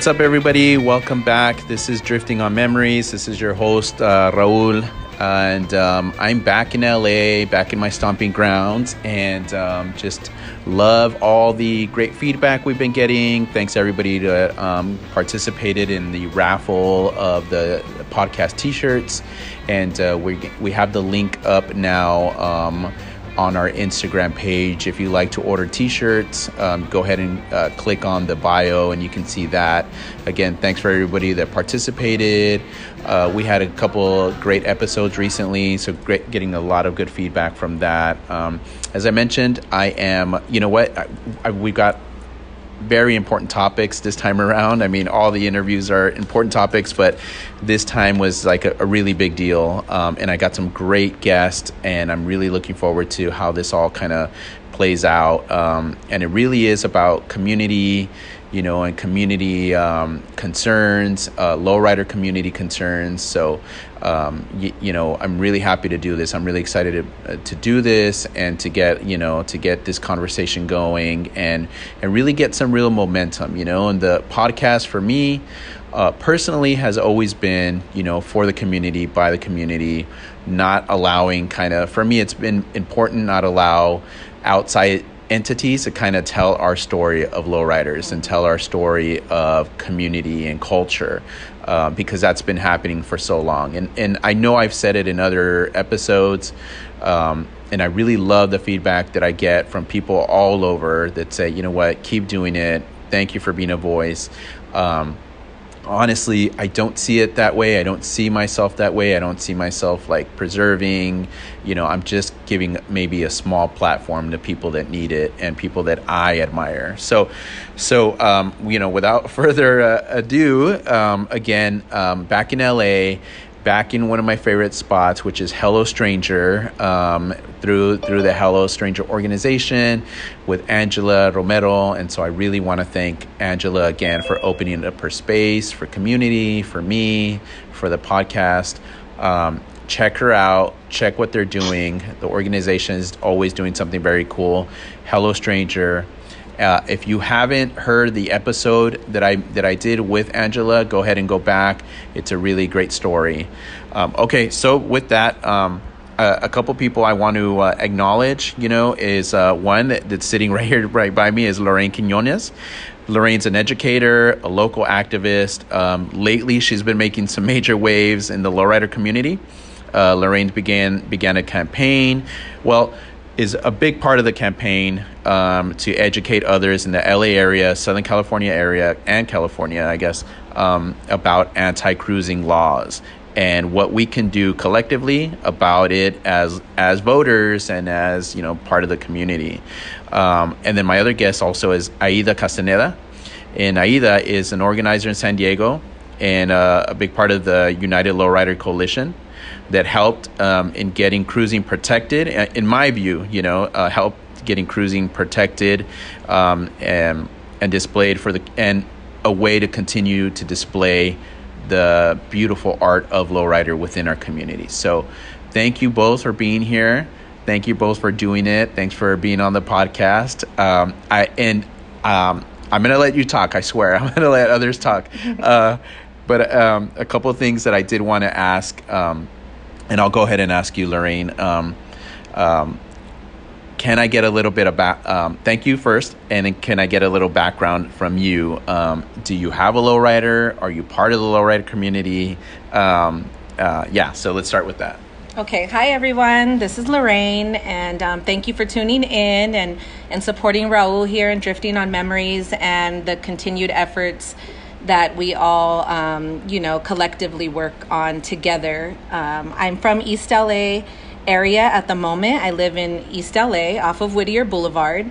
What's up, everybody? Welcome back. This is Drifting on Memories. This is your host, uh, Raul. And um, I'm back in LA, back in my stomping grounds, and um, just love all the great feedback we've been getting. Thanks everybody that um, participated in the raffle of the podcast T-shirts, and uh, we we have the link up now um, on our Instagram page. If you like to order T-shirts, um, go ahead and uh, click on the bio, and you can see that. Again, thanks for everybody that participated. Uh, we had a couple great episodes recently, so great getting a lot of good feedback from that. Um, as I mentioned, I am. You know what? I, I, we got very important topics this time around. I mean, all the interviews are important topics, but this time was like a, a really big deal. Um, and I got some great guests, and I'm really looking forward to how this all kind of plays out. Um, and it really is about community you know, and community um, concerns, uh, lowrider community concerns. So, um, y- you know, I'm really happy to do this. I'm really excited to, uh, to do this and to get, you know, to get this conversation going and and really get some real momentum. You know, and the podcast for me. Uh, personally has always been you know for the community by the community not allowing kind of for me it's been important not allow outside entities to kind of tell our story of lowriders and tell our story of community and culture uh, because that's been happening for so long. And, and I know I've said it in other episodes, um, and I really love the feedback that I get from people all over that say, you know what, keep doing it. Thank you for being a voice. Um, honestly, I don't see it that way. I don't see myself that way. I don't see myself like preserving. You know, I'm just giving maybe a small platform to people that need it and people that I admire. So, so um, you know, without further uh, ado, um, again, um, back in LA back in one of my favorite spots, which is Hello Stranger, um, through through the Hello Stranger organization with Angela Romero. And so I really want to thank Angela again for opening up her space for community, for me, for the podcast. Um, check her out. Check what they're doing. The organization is always doing something very cool. Hello Stranger. Uh, if you haven't heard the episode that I that I did with Angela, go ahead and go back. It's a really great story. Um, okay, so with that, um, a, a, couple people I want to uh, acknowledge. You know, is uh, one that, that's sitting right here, right by me, is Lorraine Quinones. Lorraine's an educator, a local activist. Um, lately, she's been making some major waves in the lowrider community. Uh, Lorraine began began a campaign. Well is a big part of the campaign um, to educate others in the LA area, Southern California area, and California, I guess, um, about anti cruising laws and what we can do collectively about it as as voters and as you know part of the community. Um, and then my other guest also is Aida Castaneda, and Aida is an organizer in San Diego and uh, a big part of the United Lowrider Coalition that helped um, in getting cruising protected. Uh, in my view, you know, uh, helped getting cruising protected um, and and displayed for the and a way to continue to display the beautiful art of lowrider within our community. So, thank you both for being here. Thank you both for doing it. Thanks for being on the podcast. Um, I and um, I'm gonna let you talk. I swear, I'm gonna let others talk. Uh, but um, a couple of things that I did want to ask. And I'll go ahead and ask you, Lorraine. Um, um, can I get a little bit about? Um, thank you first, and can I get a little background from you? Um, do you have a lowrider? Are you part of the lowrider community? Um, uh, yeah, so let's start with that. Okay, hi everyone. This is Lorraine, and um, thank you for tuning in and and supporting Raul here and drifting on memories and the continued efforts that we all, um, you know, collectively work on together. Um, I'm from East LA area at the moment. I live in East LA off of Whittier Boulevard.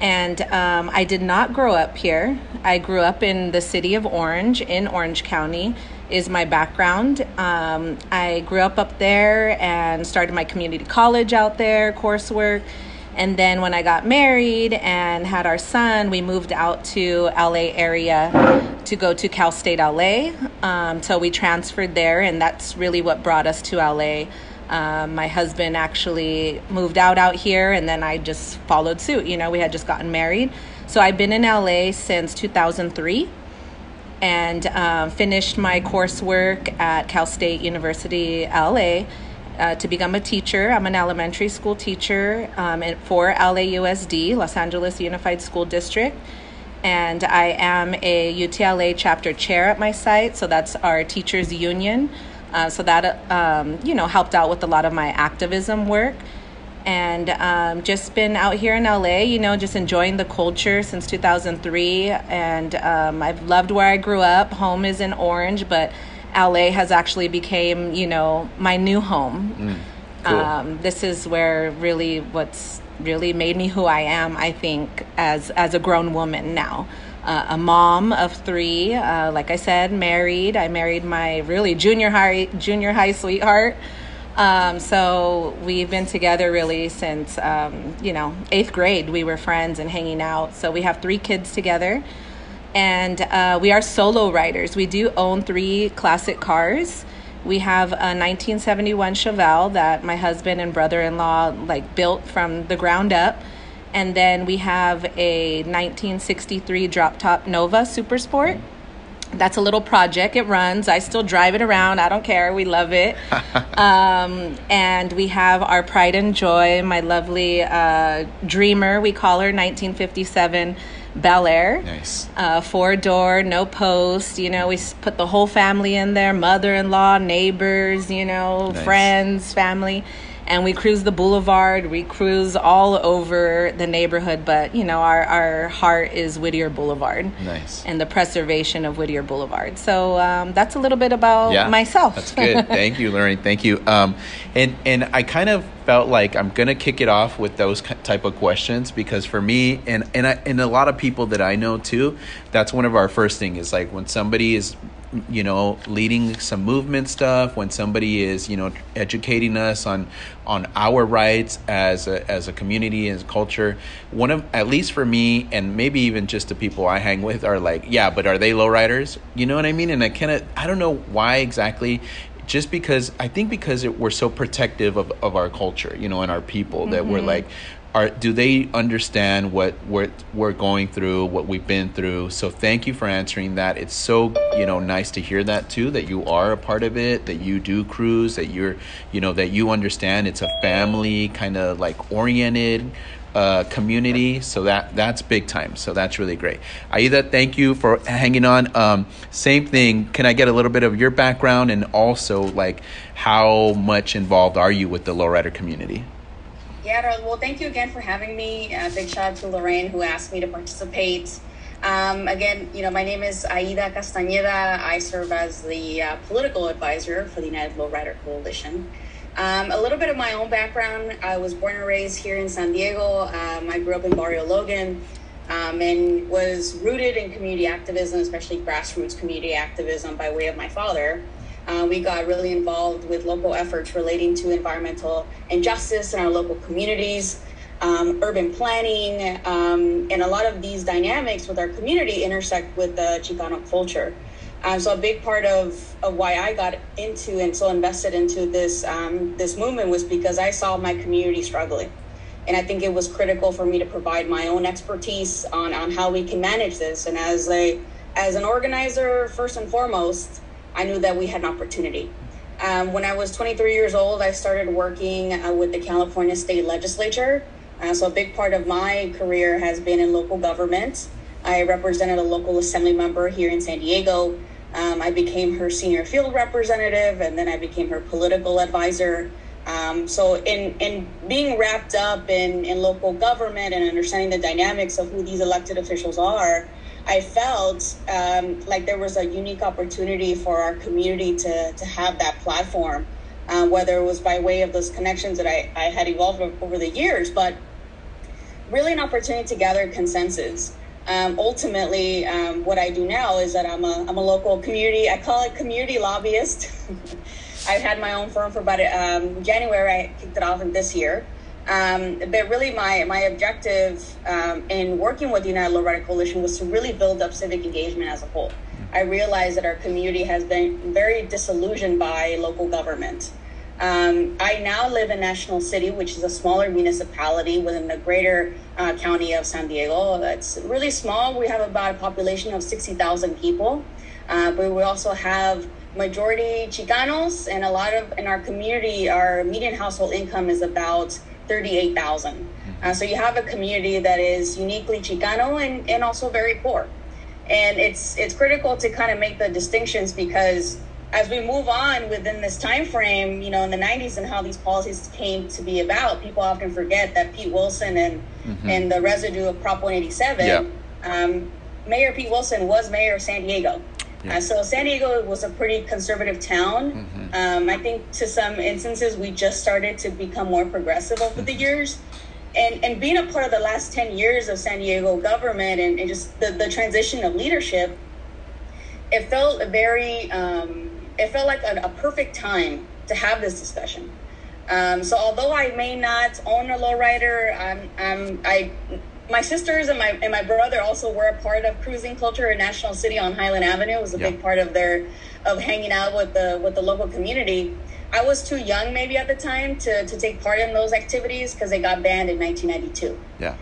And um, I did not grow up here. I grew up in the city of Orange, in Orange County, is my background. Um, I grew up up there and started my community college out there, coursework and then when I got married and had our son, we moved out to LA area to go to Cal State LA. Um, so we transferred there, and that's really what brought us to LA. Um, my husband actually moved out out here, and then I just followed suit. You know, we had just gotten married. So I've been in LA since 2003 and um, finished my coursework at Cal State University LA. Uh, to become a teacher. I'm an elementary school teacher um, for LAUSD, Los Angeles Unified School District. And I am a UTLA chapter chair at my site, so that's our teachers' union. Uh, so that, um, you know, helped out with a lot of my activism work and um, just been out here in LA, you know, just enjoying the culture since 2003. And um, I've loved where I grew up. Home is in Orange, but LA has actually became, you know, my new home. Mm, cool. um, this is where really what's really made me who I am. I think as as a grown woman now. Uh, a mom of three, uh, like I said, married. I married my really junior high junior high sweetheart. Um, so we've been together really since, um, you know, eighth grade. We were friends and hanging out. So we have three kids together. And uh, we are solo riders. We do own three classic cars. We have a 1971 Chevelle that my husband and brother-in-law like built from the ground up. And then we have a 1963 drop top Nova Super Sport that's a little project. It runs. I still drive it around. I don't care. We love it. um, and we have our pride and joy, my lovely uh, dreamer. We call her 1957 Bel Air. Nice. Uh, four door, no post. You know, we put the whole family in there mother in law, neighbors, you know, nice. friends, family and we cruise the boulevard. We cruise all over the neighborhood but you know our, our heart is whittier boulevard. Nice. And the preservation of whittier boulevard. So um, that's a little bit about yeah, myself. that's good. Thank you lorraine. Thank you. Um, and and i kind of felt like i'm gonna kick it off with those type of questions because for me and and, I, and a lot of people that i know too that's one of our first thing is like when somebody is you know leading some movement stuff when somebody is you know educating us on on our rights as a, as a community as a culture one of at least for me and maybe even just the people i hang with are like yeah but are they lowriders you know what i mean and i kind of i don't know why exactly just because I think because it, we're so protective of, of our culture, you know, and our people mm-hmm. that we're mm-hmm. like, are do they understand what we're, we're going through what we've been through? So thank you for answering that. It's so you know nice to hear that too that you are a part of it that you do cruise that you're you know that you understand it's a family kind of like oriented uh, community. So that that's big time. So that's really great. Aida thank you for hanging on. Um, same thing. Can i get a little bit of your background and also like how much involved are you with the lowrider community yeah, well, thank you again for having me. Uh, big shout out to Lorraine who asked me to participate. Um, again, you know, my name is Aida Castañeda. I serve as the uh, political advisor for the United Lowrider Coalition. Um, a little bit of my own background. I was born and raised here in San Diego. Um, I grew up in Barrio Logan um, and was rooted in community activism, especially grassroots community activism by way of my father. Uh, we got really involved with local efforts relating to environmental injustice in our local communities, um, urban planning, um, and a lot of these dynamics with our community intersect with the Chicano culture. Um, so a big part of, of why I got into and so invested into this um, this movement was because I saw my community struggling. And I think it was critical for me to provide my own expertise on, on how we can manage this. And as a as an organizer, first and foremost, I knew that we had an opportunity. Um, when I was 23 years old, I started working uh, with the California State Legislature. Uh, so a big part of my career has been in local government. I represented a local assembly member here in San Diego. Um, I became her senior field representative, and then I became her political advisor. Um, so, in, in being wrapped up in, in local government and understanding the dynamics of who these elected officials are, I felt um, like there was a unique opportunity for our community to, to have that platform, uh, whether it was by way of those connections that I, I had evolved over the years, but really an opportunity to gather consensus. Um, ultimately, um, what I do now is that I'm a, I'm a local community, I call it community lobbyist. I've had my own firm for about um, January, I kicked it off in this year. Um, but really, my my objective um, in working with the United Lowrider Coalition was to really build up civic engagement as a whole. I realized that our community has been very disillusioned by local government. Um, I now live in National City, which is a smaller municipality within the greater uh, county of San Diego. It's really small. We have about a population of 60,000 people. uh, but we also have majority Chicanos, and a lot of in our community, our median household income is about thirty-eight thousand. Uh, so you have a community that is uniquely Chicano and, and also very poor, and it's it's critical to kind of make the distinctions because as we move on within this time frame, you know, in the 90s and how these policies came to be about, people often forget that Pete Wilson and mm-hmm. and the residue of Prop 187, yeah. um, Mayor Pete Wilson was mayor of San Diego. Yeah. Uh, so San Diego was a pretty conservative town. Mm-hmm. Um, I think to some instances we just started to become more progressive over mm-hmm. the years. And, and being a part of the last 10 years of San Diego government and, and just the, the transition of leadership, it felt very um, it felt like a, a perfect time to have this discussion. Um, so although I may not own a lowrider, I'm, I'm, I, my sisters and my and my brother also were a part of cruising culture in National City on Highland Avenue. It was a yeah. big part of their of hanging out with the with the local community. I was too young maybe at the time to, to take part in those activities because they got banned in 1992. Yeah.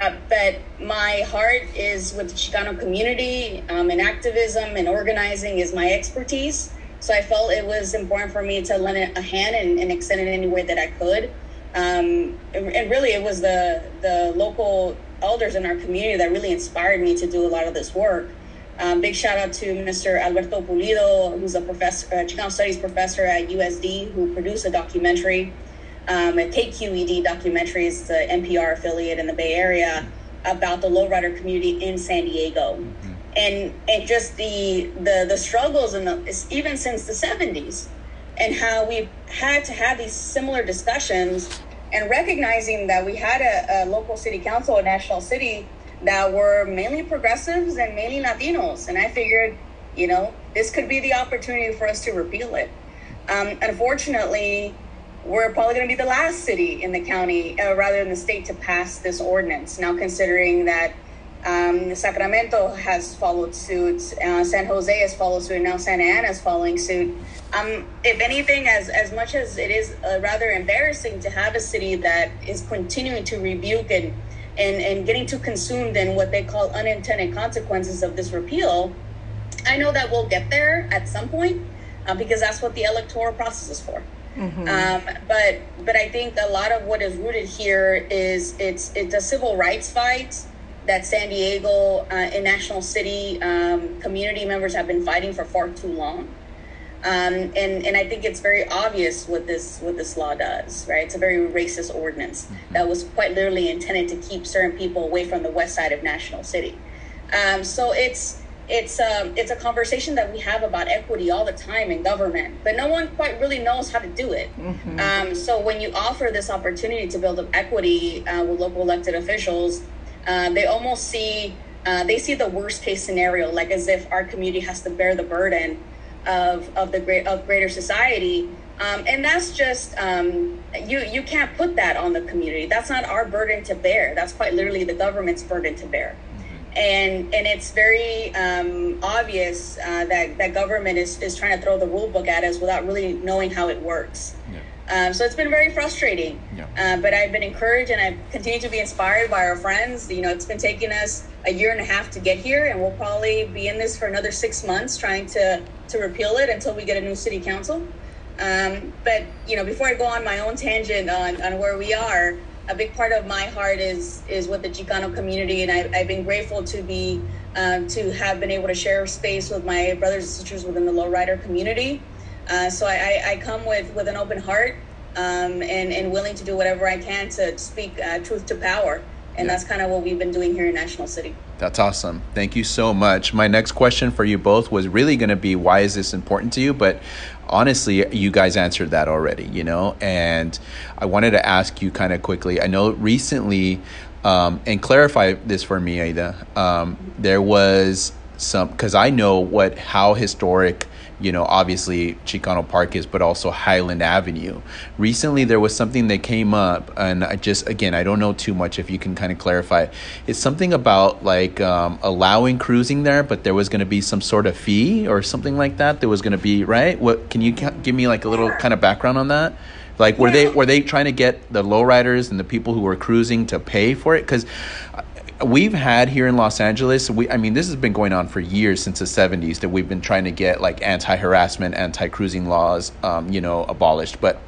Uh, but my heart is with the Chicano community, um, and activism and organizing is my expertise. So I felt it was important for me to lend a hand and, and extend it any way that I could. Um, and, and really, it was the the local elders in our community that really inspired me to do a lot of this work. Um, big shout out to Mr. Alberto Pulido, who's a professor, a Chicano Studies professor at USD, who produced a documentary, um, a KQED documentary, it's the NPR affiliate in the Bay Area, about the lowrider community in San Diego. Mm-hmm and and just the the the struggles and the even since the 70s and how we've had to have these similar discussions and recognizing that we had a, a local city council a national city that were mainly progressives and mainly latinos. And i figured you know this could be the opportunity for us to repeal it. Um, unfortunately we're probably going to be the last city in the county uh, rather than the state to pass this ordinance now considering that um, Sacramento has followed suit. Uh, San Jose has followed suit. Now Santa Ana is following suit. Um, if anything, as as much as it is uh, rather embarrassing to have a city that is continuing to rebuke and and and getting too consumed in what they call unintended consequences of this repeal, I know that we'll get there at some point uh, because that's what the electoral process is for. Mm-hmm. Um, but but I think a lot of what is rooted here is it's it's a civil rights fight that San Diego uh, and National City um, community members have been fighting for far too long. Um, and and I think it's very obvious what this what this law does, right? It's a very racist ordinance mm-hmm. that was quite literally intended to keep certain people away from the west side of National City. Um, so it's it's um, it's a conversation that we have about equity all the time in government, but no one quite really knows how to do it. Mm-hmm. Um, so when you offer this opportunity to build up equity uh, with local elected officials, uh, they almost see uh, they see the worst case scenario, like as if our community has to bear the burden of of the great of greater society. Um, and that's just um, you you can't put that on the community. That's not our burden to bear. That's quite literally the government's burden to bear. Mm-hmm. And and it's very um, obvious uh, that that government is, is trying to throw the rule book at us without really knowing how it works. Yeah. Um, so it's been very frustrating. Yeah. Uh, but I've been encouraged and I've continued to be inspired by our friends. You know, it's been taking us a year and a half to get here, and we'll probably be in this for another six months trying to, to repeal it until we get a new city council. Um, but, you know, before I go on my own tangent on, on where we are, a big part of my heart is is with the Chicano community, and I, have been grateful to be um, to have been able to share space with my brothers and sisters within the lowrider community. Uh, so I, I, come with, with an open heart um, and, and willing to do whatever I can to speak uh, truth to power. And yeah. that's kind of what we've been doing here in National City. That's awesome. Thank you so much. My next question for you both was really going to be why is this important to you? But honestly, you guys answered that already, you know? And I wanted to ask you kind of quickly. I know recently, um, and clarify this for me, Aida, um, there was some, because I know what, how historic you know, obviously Chicano Park is, but also Highland Avenue. Recently, there was something that came up, and I just, again, I don't know too much if you can kind of clarify. It's something about like um, allowing cruising there, but there was going to be some sort of fee or something like that. There was going to be, right? What can you give me like a little kind of background on that? Like, were they were they trying to get the lowriders and the people who were cruising to pay for it? Because we've had here in Los Angeles. We, I mean, this has been going on for years since the '70s that we've been trying to get like anti-harassment, anti-cruising laws, um, you know, abolished. But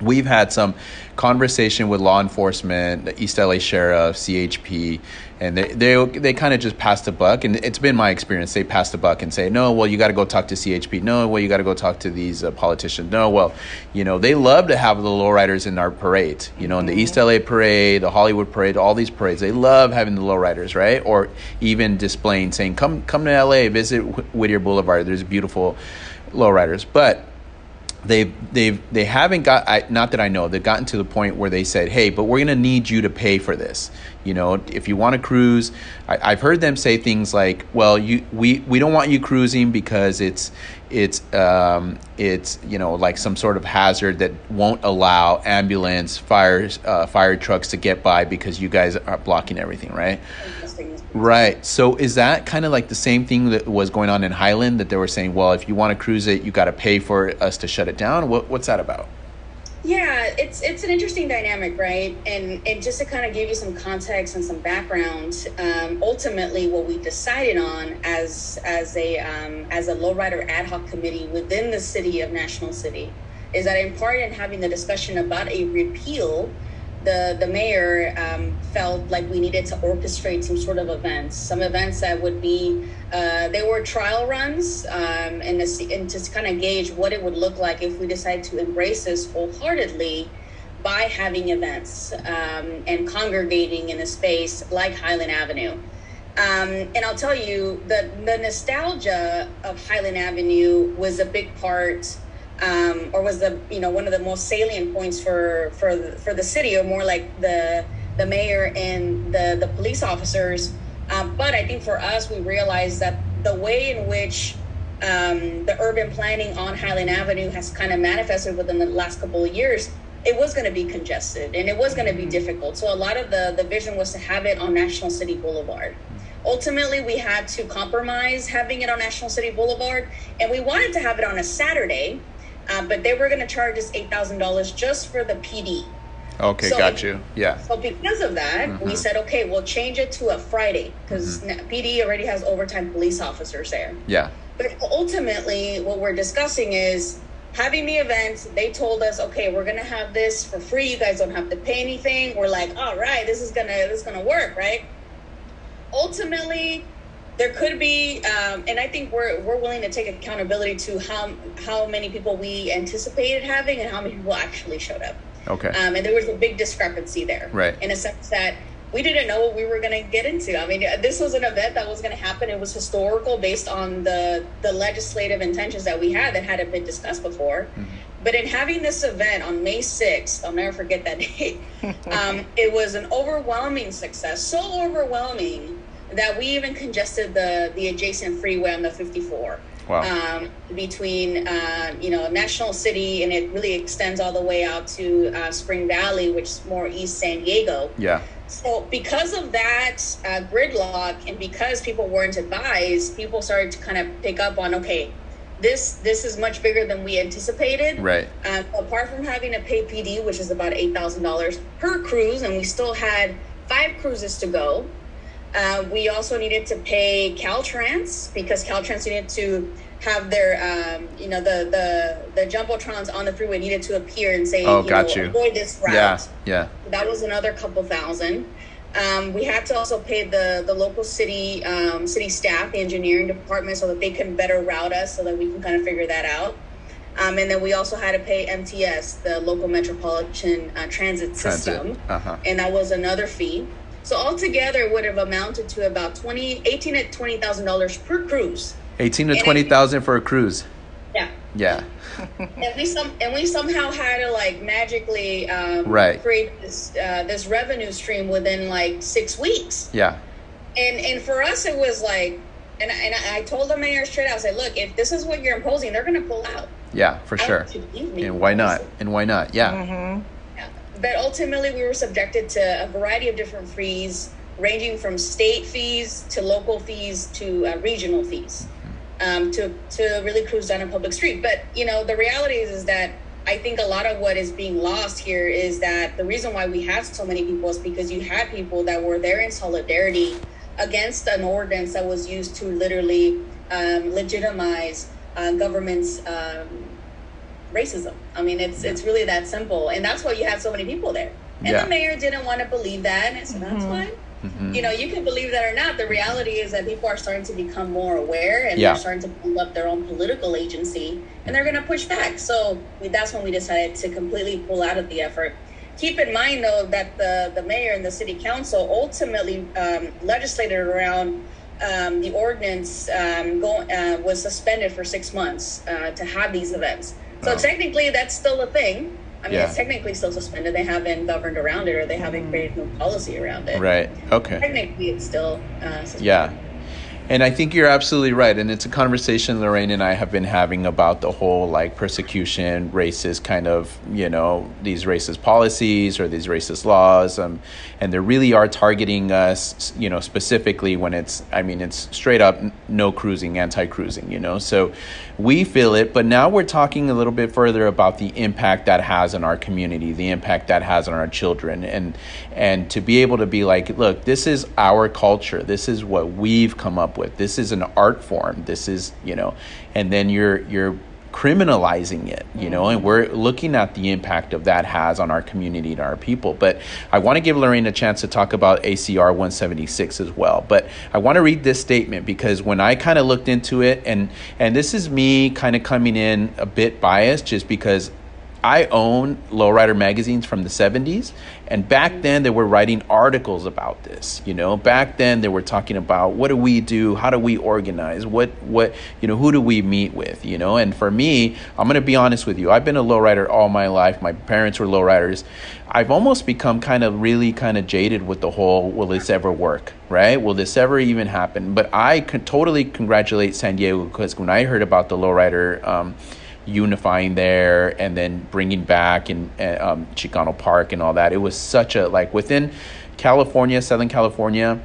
we've had some conversation with law enforcement, the East LA Sheriff, CHP, and they they, they kind of just passed the buck. And it's been my experience. They pass the buck and say, no, well, you got to go talk to CHP. No, well, you got to go talk to these uh, politicians. No, well, you know, they love to have the lowriders in our parade, You know, in the East LA parade, the Hollywood parade, all these parades, they love having the lowriders, right? Or even displaying, saying, come come to LA, visit Whittier Boulevard. There's beautiful lowriders, but they've they've they haven't got I, not that I know they've gotten to the point where they said hey but we're gonna need you to pay for this. You know if you want to cruise I, have heard them say things like well you we we don't want you cruising because it's it's um, it's you know like some sort of hazard that won't allow ambulance fires uh, fire trucks to get by because you guys are blocking everything right Right. So is that kind of like the same thing that was going on in Highland that they were saying, well, if you want to cruise it, you got to pay for us to shut it down? What, what's that about? Yeah, it's it's an interesting dynamic, right? And and just to kind of give you some context and some background, um, ultimately, what we decided on as as a um, as a lowrider ad hoc committee within the city of National City is that in part in having the discussion about a repeal the the mayor um, felt like we needed to orchestrate some sort of events, some events that would be uh, they were trial runs, um, and to, and to kind of gauge what it would look like if we decide to embrace this wholeheartedly by having events um, and congregating in a space like Highland Avenue. Um, and I'll tell you, the the nostalgia of Highland Avenue was a big part um, or was the you know one of the most salient points for for the, for the city, or more like the the mayor and the the police officers. Um, but I think for us, we realized that the way in which um, the urban planning on Highland Avenue has kind of manifested within the last couple of years, it was going to be congested and it was going to be difficult. So a lot of the the vision was to have it on National City Boulevard. Ultimately, we had to compromise having it on National City Boulevard, and we wanted to have it on a Saturday um, but they were going to charge us eight thousand dollars just for the PD. Okay, so, got you. Yeah. So because of that, mm-hmm. we said, okay, we'll change it to a Friday because mm-hmm. PD already has overtime police officers there. Yeah. But ultimately, what we're discussing is having the event. They told us, okay, we're gonna have this for free. You guys don't have to pay anything. We're like, all right, this is gonna this is gonna work, right? Ultimately, there could be, um, and I think we're we're willing to take accountability to how how many people we anticipated having and how many people actually showed up. Okay. Um, and there was a big discrepancy there. Right. In a sense that we didn't know what we were going to get into. I mean, this was an event that was going to happen. It was historical based on the the legislative intentions that we had that hadn't been discussed before. Mm-hmm. But in having this event on May 6th, I'll never forget that date, um, it was an overwhelming success. So overwhelming that we even congested the the adjacent freeway on the 54 wow. um, between uh, you know National City and it really extends all the way out to uh, Spring Valley, which is more East San Diego. Yeah. So because of that uh, gridlock and because people weren't advised, people started to kind of pick up on okay. This this is much bigger than we anticipated. Right. Um, apart from having to pay PD, which is about eight thousand dollars per cruise, and we still had five cruises to go. Uh, we also needed to pay Caltrans because Caltrans needed to have their, um, you know, the, the the jumbotrons on the freeway needed to appear and say, "Oh, you got know, you." Avoid this route. Yeah, yeah. That was another couple thousand. Um, we had to also pay the the local city um, city staff, the engineering department, so that they can better route us, so that we can kind of figure that out. Um, and then we also had to pay MTS, the local metropolitan uh, transit system, transit. Uh-huh. and that was another fee. So altogether it would have amounted to about 20, 18 to twenty thousand dollars per cruise. Eighteen to twenty thousand for a cruise. Yeah. Yeah. and we some and we somehow had to like magically um, right. create this uh, this revenue stream within like six weeks. Yeah. And and for us it was like, and and I told the mayor straight out, I said, look, if this is what you're imposing, they're going to pull out. Yeah, for sure. And why not? And why not? Yeah. Mm-hmm but ultimately we were subjected to a variety of different fees ranging from state fees to local fees to uh, regional fees um, to, to really cruise down a public street. But you know the reality is, is that I think a lot of what is being lost here is that the reason why we have so many people is because you had people that were there in solidarity against an ordinance that was used to literally um, legitimize uh, government's um, racism. I mean, it's it's really that simple, and that's why you have so many people there. And Yeah. the mayor didn't want to believe that, and so that's fine. You know, you can believe that or not. The reality is that people are starting to become more aware, and Yeah. they're starting to build up their own political agency, and they're going to push back. So we, that's when we decided to completely pull out of the effort. Keep in mind, though, that the the mayor and the city council ultimately um, legislated around um, the ordinance um, go, uh, was suspended for six months uh, to have these events. So Oh. technically, that's still a thing. I mean, Yeah. it's technically still suspended. They haven't governed around it, or they haven't created no policy around it. Right. Okay. Technically, it's still uh, suspended. Yeah. And I think you're absolutely right. And it's a conversation Lorraine and I have been having about the whole like persecution, racist kind of, you know, these racist policies or these racist laws. Um, and they really are targeting us, you know, specifically when it's, I mean, it's straight up no cruising, anti cruising, you know. So we feel it. But now we're talking a little bit further about the impact that has on our community, the impact that has on our children. And, and to be able to be like, look, this is our culture. This is what we've come up with. This is an art form. This is, you know, and then you're you're criminalizing it, you know, and we're looking at the impact of that has on our community and our people. But I want to give Lorraine a chance to talk about ACR 176 as well. But I want to read this statement because when I kind of looked into it, and and this is me kind of coming in a bit biased, just because I own lowrider magazines from the 70s, and back then they were writing articles about this. You know, back then they were talking about what do we do, how do we organize, what what you know, who do we meet with, you know. And for me, I'm gonna be honest with you, I've been a lowrider all my life. My parents were lowriders. I've almost become kind of really kind of jaded with the whole will this ever work, right? Will this ever even happen? But I can totally congratulate San Diego because when I heard about the lowrider. Um, unifying there and then bringing back in uh, um, Chicano Park and all that. It was such a like within California, Southern California.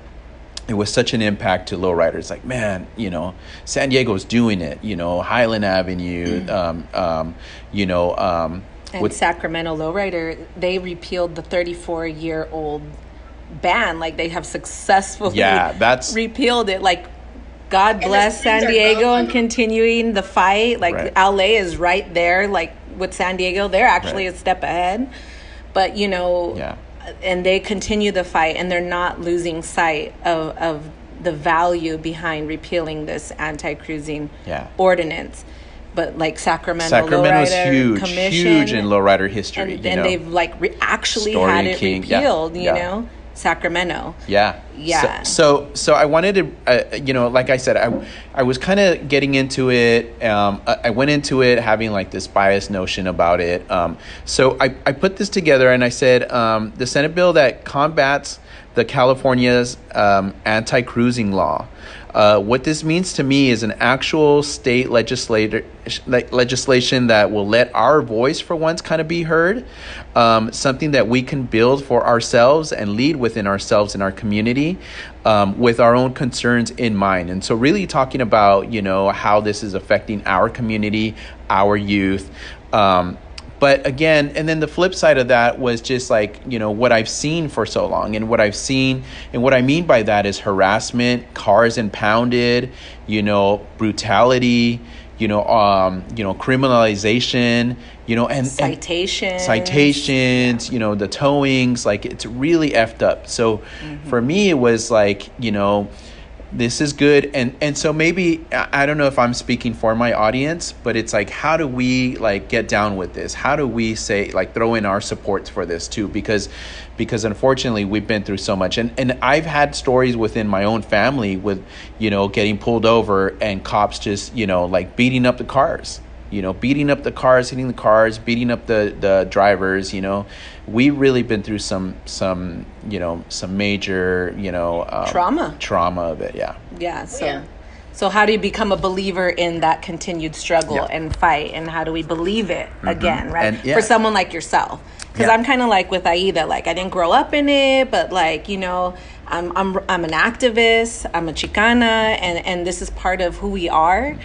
It was such an impact to lowriders. Like, man, you know, San Diego's doing it. You know, Highland Avenue. Um, um, you know, um, And with Sacramento Lowrider, they repealed the 34 year old ban. Like they have successfully Yeah, that's- repealed it. Like God bless San Diego and continuing the fight. Like Right. LA is right there. Like with San Diego, they're actually Right. a step ahead. But you know, Yeah. and they continue the fight, and they're not losing sight of of the value behind repealing this anti-cruising Yeah. ordinance. But like Sacramento, Sacramento's Lowrider huge, Commission, huge in lowrider history. and, you and know? they've like re- actually Story had it King, yeah, repealed. You yeah. know, Sacramento. Yeah. Yeah. So, so, so I wanted to, uh, you know, like I said, I, I was kind of getting into it. Um, I, I went into it having like this biased notion about it. Um, so I, I put this together and I said, um, the Senate bill that combats the California's um, anti-cruising law. Uh, what this means to me is an actual state legislator le- legislation that will let our voice for once kind of be heard, um, something that we can build for ourselves and lead within ourselves in our community um, with our own concerns in mind. And so, really talking about you know how this is affecting our community, our youth. Um, but again and then the flip side of that was just like you know what i've seen for so long and what i've seen and what i mean by that is harassment cars impounded you know brutality you know um you know criminalization you know and, and Citations. citations, you know, the towings, like it's really effed up. So for me, it was like, you know, this is good. And, and so maybe, I don't know if I'm speaking for my audience, but it's like, how do we like get down with this? How do we say, like throw in our supports for this too? Because, because unfortunately we've been through so much. And, and I've had stories within my own family with, you know, getting pulled over and cops just, you know, like beating up the cars you know, beating up the cars, hitting the cars, beating up the the drivers. You know, We've really been through some some you know some major you know um, Trauma. trauma of it. Yeah, Yeah. So. Yeah. So how do you become a believer in that continued struggle Yeah. Mm-hmm. and fight, and how do we believe it again, right? And, yeah. For someone like yourself, because Yeah. I'm kind of like with Aida, like I didn't grow up in it, but like you know, I'm I'm I'm an activist, I'm a Chicana, and and this is part of who we are,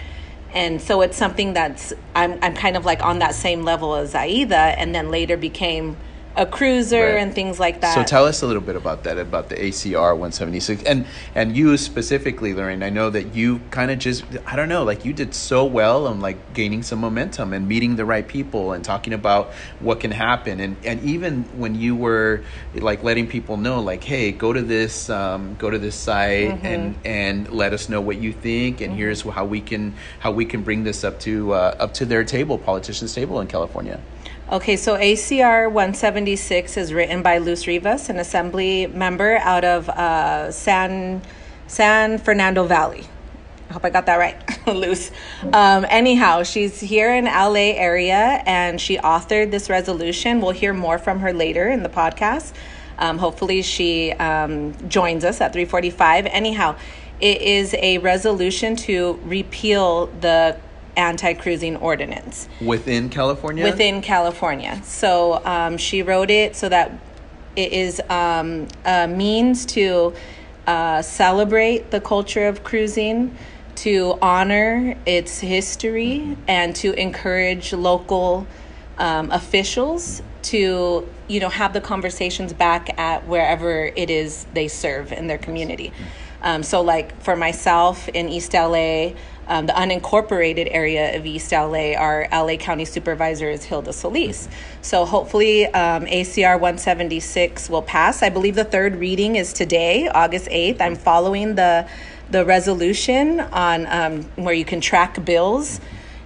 and so it's something that's I'm I'm kind of like on that same level as Aida, and then later became a cruiser Right. and things like that. So tell us a little bit about that, about the ACR 176, and and you specifically, Lorraine. I know that you kind of just, I don't know, like you did so well on like gaining some momentum and meeting the right people and talking about what can happen, and and even when you were like letting people know, like, hey, go to this, um, go to this site, and and let us know what you think, and here's how we can how we can bring this up to uh, up to their table, politicians' table in California. Okay, so ACR 176 is written by Luz Rivas, an assembly member out of uh, San San Fernando Valley. I hope I got that right, Luz. Um, anyhow, she's here in LA area and she authored this resolution. We'll hear more from her later in the podcast. Um, hopefully, she um, joins us at 3:45. Anyhow, it is a resolution to repeal the anti-cruising ordinance Within California, within California. So um, she wrote it so that it is um, a means to uh, celebrate the culture of cruising, to honor its history, and to encourage local um, officials to you know have the conversations back at wherever it is they serve in their community. Um, so, like for myself in East LA, um, the unincorporated area of East LA, our LA County Supervisor is Hilda Solis. So, hopefully, um, ACR 176 will pass. I believe the third reading is today, August 8th. I'm following the the resolution on um, where you can track bills.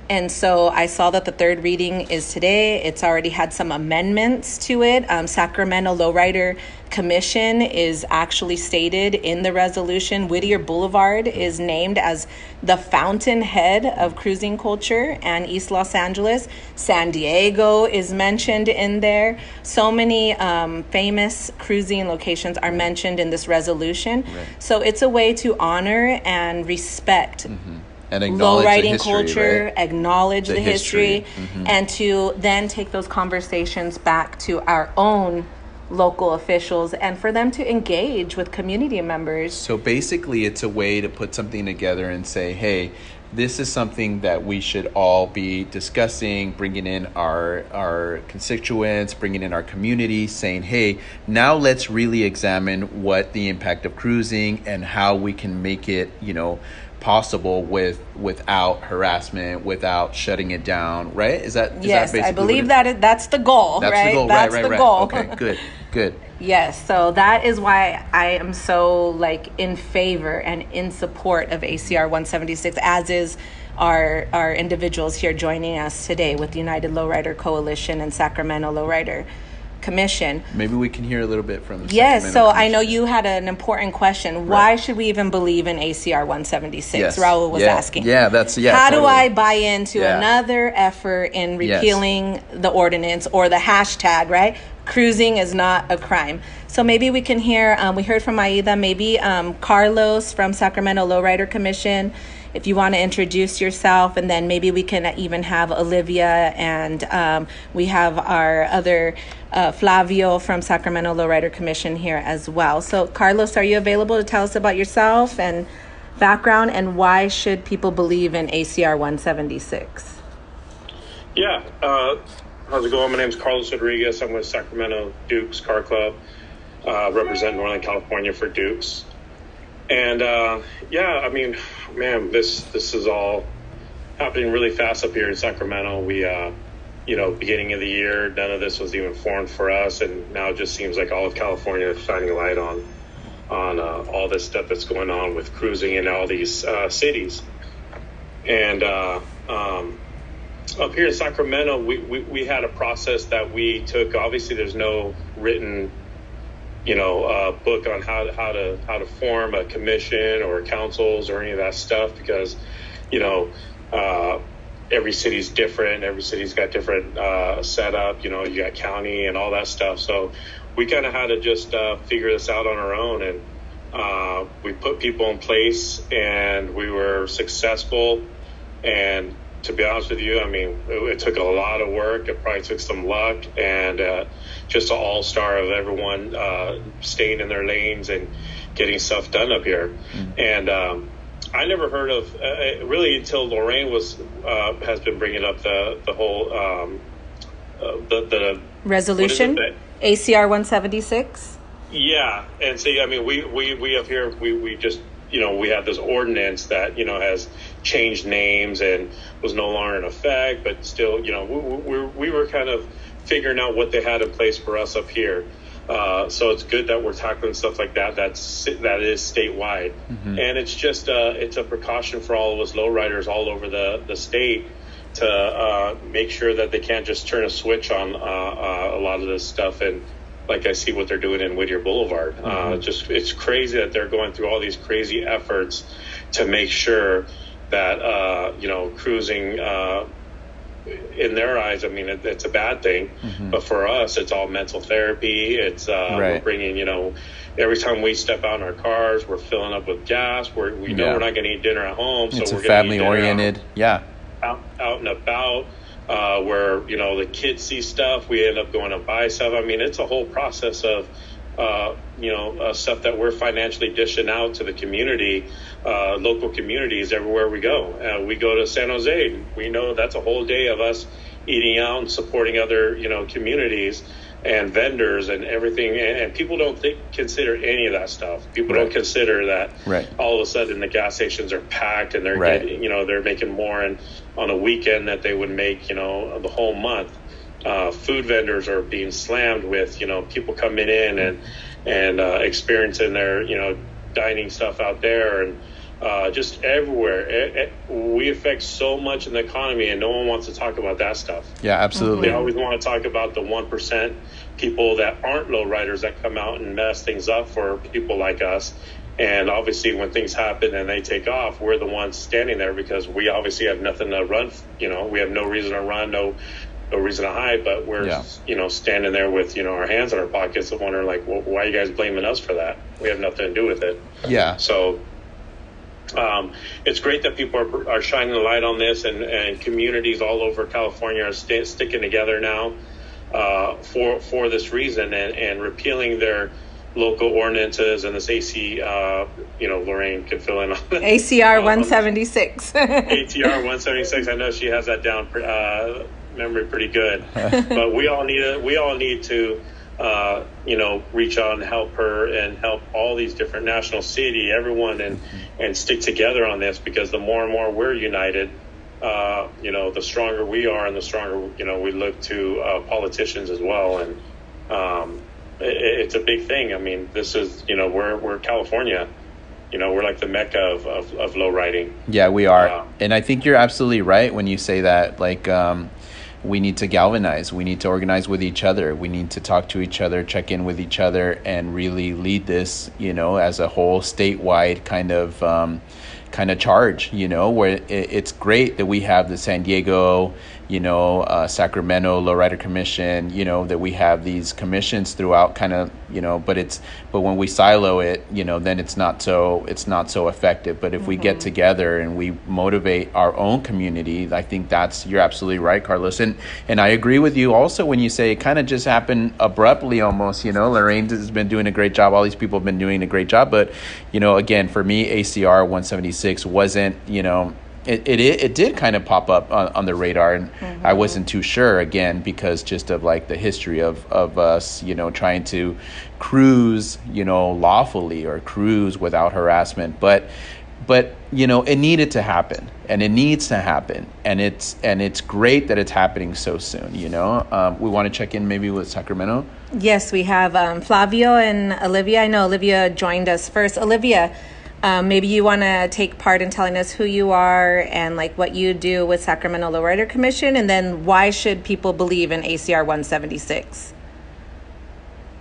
And so I saw that the third reading is today. It's already had some amendments to it. Um, Sacramento Lowrider Commission is actually stated in the resolution. Whittier Boulevard is named as the fountainhead of cruising culture, and East Los Angeles. San Diego is mentioned in there. So many um, famous cruising locations are mentioned in this resolution. So it's a way to honor and respect and low acknowledge the riding history, culture, right? acknowledge The the, history, history. Mm-hmm. and to then take those conversations back to our own local officials and for them to engage with community members. So basically, it's a way to put something together and say, hey, this is something that we should all be discussing, bringing in our our constituents, bringing in our community, saying, hey, now let's really examine what the impact of cruising and how we can make it, you know, possible with without harassment, without shutting it down. Right? Is that is yes, that I believe that that's the goal, That's right? the goal. That's right, right, the right. goal. Okay, good, good. Yes, so that is why I am so like in favor and in support of ACR 176 as is our our individuals here joining us today with the United Lowrider Coalition and Sacramento Lowrider Commission. Maybe we can hear a little bit from. The Yes, so I know you had an important question. Why should we even believe in ACR 176? Yes. Raul was Yeah. asking. Yeah, that's- yeah, How do. I buy into Yeah. another effort in Yes. repealing the ordinance or the hashtag, right? Cruising is not a crime. So maybe we can hear, um, we heard from Aida, maybe um, Carlos from Sacramento Lowrider Commission, if you want to introduce yourself, and then maybe we can even have Olivia and um, we have our other uh, Flavio from Sacramento Lowrider Commission here as well. So, Carlos, are you available to tell us about yourself and background and why should people believe in ACR 176? Yeah. Uh, how's it going? My name's Carlos Rodriguez. I'm with Sacramento Dukes Car Club, uh, represent Northern California for Dukes. And uh, yeah, I mean, man, this this is all happening really fast up here in Sacramento. We, uh, you know, beginning of the year, none of this was even formed for us, and now it just seems like all of California is shining a light on on uh, all this stuff that's going on with cruising in all these uh, cities. And uh, um, up here in Sacramento, we, we, we had a process that we took. Obviously, there's no written, you know, uh, book on how how to how to form a commission or councils or any of that stuff because, you know, uh, every city's different. Every city's got different uh, setup. You know, you got county and all that stuff. So we kind of had to just uh, figure this out on our own and. Uh, we put people in place and we were successful and to be honest with you, I mean, it, it took a lot of work. It probably took some luck and uh, just an all star of everyone uh, staying in their lanes and getting stuff done up here. And um, I never heard of uh, really until Lorraine was uh, has been bringing up the the whole um, uh, the the resolution ACR 176. Yeah, and see, I mean, we we we have here we we just you know we have this ordinance that you know has changed names and was no longer in effect, but still, you know, we we, we were kind of figuring out what they had in place for us up here. Uh, so it's good that we're tackling stuff like that. That's that is statewide, mm-hmm. and it's just uh, it's a precaution for all of us lowriders all over the the state to uh, make sure that they can't just turn a switch on uh, uh, a lot of this stuff and like I see what they're doing in Whittier Boulevard. Uh, mm-hmm. just it's crazy that they're going through all these crazy efforts to make sure that you know cruising in their eyes, I mean, it, it's a bad thing. Mm-hmm. But for us, it's all mental therapy. It's uh, right. we're bringing, you know, every time we step out in our cars, we're filling up with gas. We're, we know yeah. we're not going to eat dinner at home, so it's we're family oriented. Out, yeah, out, out and about. Uh, where you know the kids see stuff, we end up going to buy stuff. I mean, it's a whole process of uh, you know, uh, stuff that we're financially dishing out to the community, uh, local communities everywhere we go. Uh, we go to San Jose. We know that's a whole day of us eating out and supporting other, you know, communities and vendors and everything. And, and people don't think, consider any of that stuff. People right. don't consider that right. all of a sudden the gas stations are packed and they're right. getting, you know, they're making more and on a weekend that they would make, you know, the whole month uh, food vendors are being slammed with you know people coming in and and uh, experiencing their you know dining stuff out there and uh, just everywhere. It, it, we affect so much in the economy, and no one wants to talk about that stuff. Yeah, absolutely. They always want to talk about the one percent people that aren't low riders that come out and mess things up for people like us. And obviously, when things happen and they take off, we're the ones standing there because we obviously have nothing to run. You know, we have no reason to run, no no reason to hide, but we're yeah. you know standing there with you know our hands in our pockets and wondering like, well, why are you guys blaming us for that? We have nothing to do with it. Yeah. So um, it's great that people are, are shining the light on this, and, and communities all over California are st- sticking together now uh, for for this reason and, and repealing their local ordinances and this AC, uh, you know, Lorraine can fill in on ACR 176. ACR 176. I know she has that down. Uh, memory pretty good. but we all need a, we all need to uh, you know reach out and help her and help all these different national city everyone and and stick together on this because the more and more we're united uh, you know the stronger we are and the stronger you know we look to uh, politicians as well and um, it, it's a big thing I mean this is you know we're we're California you know, we're like the mecca of, of, of low riding. Yeah, we are. Uh, and I think you're absolutely right when you say that. Like, um, we need to galvanize. We need to organize with each other. We need to talk to each other, check in with each other, and really lead this, you know, as a whole statewide kind of um, kind of charge. You know, where it, it's great that we have the San Diego you know, uh, Sacramento Lowrider Commission, you know, that we have these commissions throughout kind of, you know, but it's, but when we silo it, you know, then it's not so, it's not so effective. But if mm-hmm. we get mm-hmm. together and we motivate our own community, I think that's, you're absolutely right, Carlos. And, and I agree with you also when you say it kind of just happened abruptly almost, you know, Lorraine has been doing a great job. All these people have been doing a great job. But, you know, again, for me, ACR 176 wasn't, you know, it, it, it did kind of pop up on, on the radar and mm-hmm. I wasn't too sure again because just of like the history of, of us you know trying to cruise you know lawfully or cruise without harassment. But but you know it needed to happen and it needs to happen and it's and it's great that it's happening so soon you know? Um, we want to check in maybe with Sacramento? Yes we have um, Flavio and Olivia. I know Olivia joined us first. Olivia um, maybe you want to take part in telling us who you are and like what you do with Sacramento Lowrider Commission, and then why should people believe in ACR 176?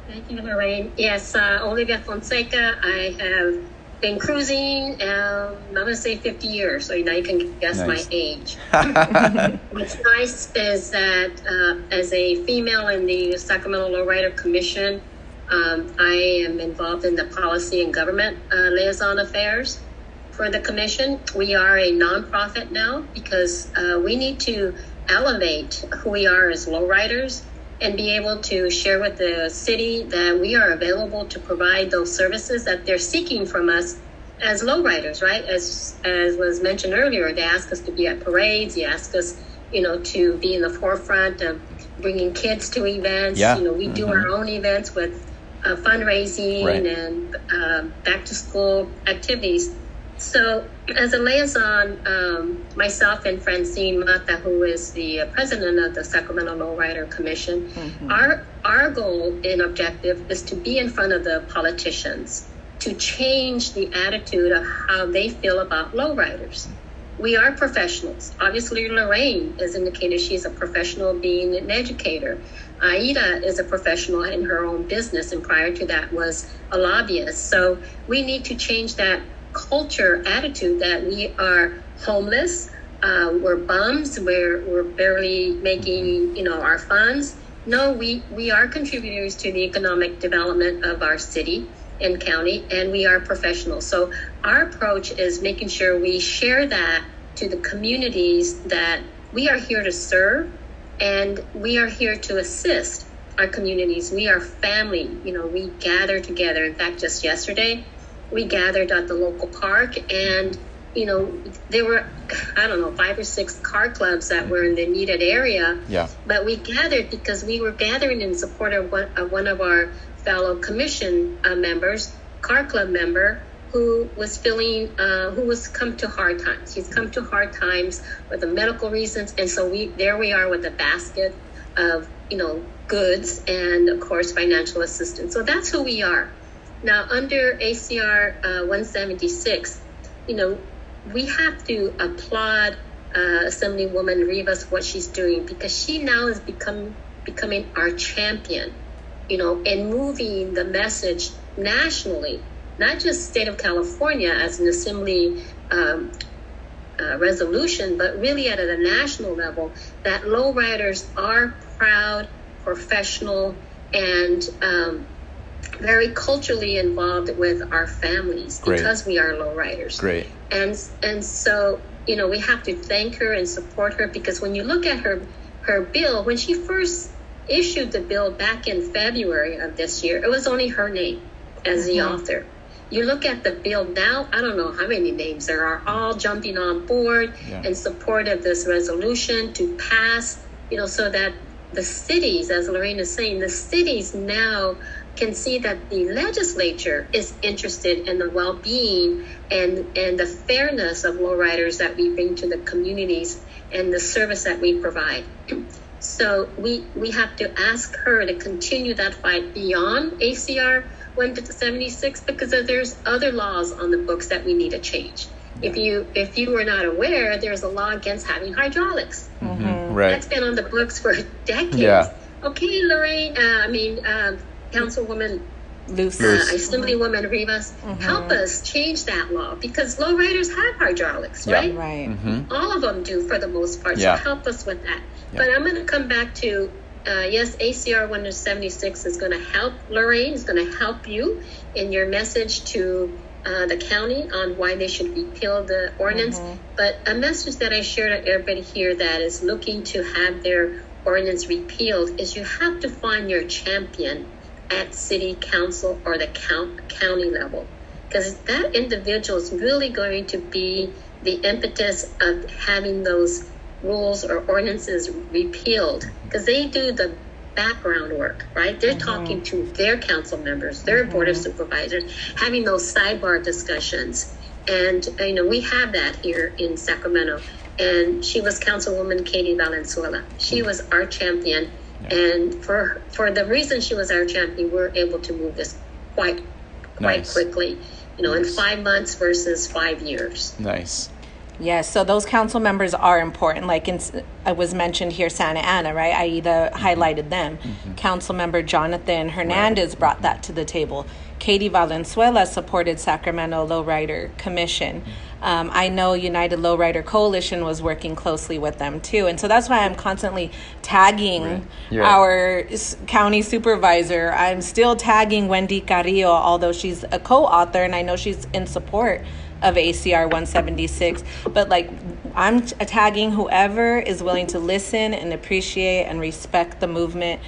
Thank you, Lorraine. Yes, uh, Olivia Fonseca. I have been cruising, um, I'm going to say 50 years, so now you can guess nice. my age. What's nice is that uh, as a female in the Sacramento Lowrider Commission, um, I am involved in the policy and government uh, liaison affairs for the commission. We are a nonprofit now because uh, we need to elevate who we are as lowriders and be able to share with the city that we are available to provide those services that they're seeking from us as lowriders, right? As as was mentioned earlier, they ask us to be at parades. They ask us, you know, to be in the forefront of bringing kids to events. Yeah. You know, we mm-hmm. do our own events with uh, fundraising right. and uh, back to school activities. So, as a liaison, um, myself and Francine Mata, who is the uh, president of the Sacramento Lowrider Commission, mm-hmm. our our goal and objective is to be in front of the politicians to change the attitude of how they feel about lowriders. We are professionals. Obviously, Lorraine has indicated she's a professional being an educator. Aida is a professional in her own business, and prior to that was a lobbyist. So we need to change that culture attitude that we are homeless, uh, we're bums, we're, we're barely making you know our funds. No, we, we are contributors to the economic development of our city and county, and we are professionals. So our approach is making sure we share that to the communities that we are here to serve and we are here to assist our communities. We are family. You know, we gather together. In fact, just yesterday, we gathered at the local park and you know there were i don't know five or six car clubs that were in the needed area yeah but we gathered because we were gathering in support of one of, one of our fellow commission uh, members car club member who was feeling uh, who was come to hard times. He's come to hard times with the medical reasons and so we there we are with a basket of you know goods and of course financial assistance. So that's who we are. Now, under ACR uh, 176, you know, we have to applaud uh, Assemblywoman Rivas what she's doing because she now is become becoming our champion, you know, and moving the message nationally, not just state of California as an assembly um, uh, resolution, but really at a national level that lowriders are proud, professional, and um, very culturally involved with our families Great. because we are lowriders. Great. And and so you know we have to thank her and support her because when you look at her her bill when she first issued the bill back in February of this year, it was only her name as the mm-hmm. author. You look at the bill now, I don't know how many names there are, all jumping on board yeah. in support of this resolution to pass, you know, so that the cities, as Lorraine is saying, the cities now can see that the legislature is interested in the well-being and and the fairness of lowriders that we bring to the communities and the service that we provide. So we we have to ask her to continue that fight beyond ACR 176 because there's other laws on the books that we need to change. If you if you were not aware, there's a law against having hydraulics. Mm-hmm. Right. That's been on the books for decades. Yeah. Okay, Lorraine. Uh, I mean, um, Councilwoman Luz. Uh, Assemblywoman Rivas, mm-hmm. help us change that law because lowriders have hydraulics, yeah. right? Right. Mm-hmm. All of them do for the most part. Yeah. So help us with that. Yeah. But I'm going to come back to uh, yes, ACR 176 is going to help Lorraine, is going to help you in your message to uh, the county on why they should repeal the ordinance. Mm-hmm. But a message that I share to everybody here that is looking to have their ordinance repealed is you have to find your champion at city council or the count, county level because that individual is really going to be the impetus of having those rules or ordinances repealed because they do the background work, right? They're mm-hmm. talking to their council members, their mm-hmm. board of supervisors, having those sidebar discussions. And, you know, we have that here in Sacramento. And she was Councilwoman Katie Valenzuela. She was our champion and for for the reason she was our champion, we were able to move this quite quite nice. quickly. You know, nice. in five months versus five years. Nice. Yes, so those council members are important. Like in, I was mentioned here, Santa Ana, right? Aida mm-hmm. highlighted them. Mm-hmm. Council member Jonathan Hernandez right. brought that to the table. Katie Valenzuela supported Sacramento Lowrider Commission. Um, I know United Lowrider Coalition was working closely with them too. And so that's why I'm constantly tagging right. yeah. our county supervisor. I'm still tagging Wendy Carrillo, although she's a co author and I know she's in support of ACR 176. But like, I'm tagging whoever is willing to listen and appreciate and respect the movement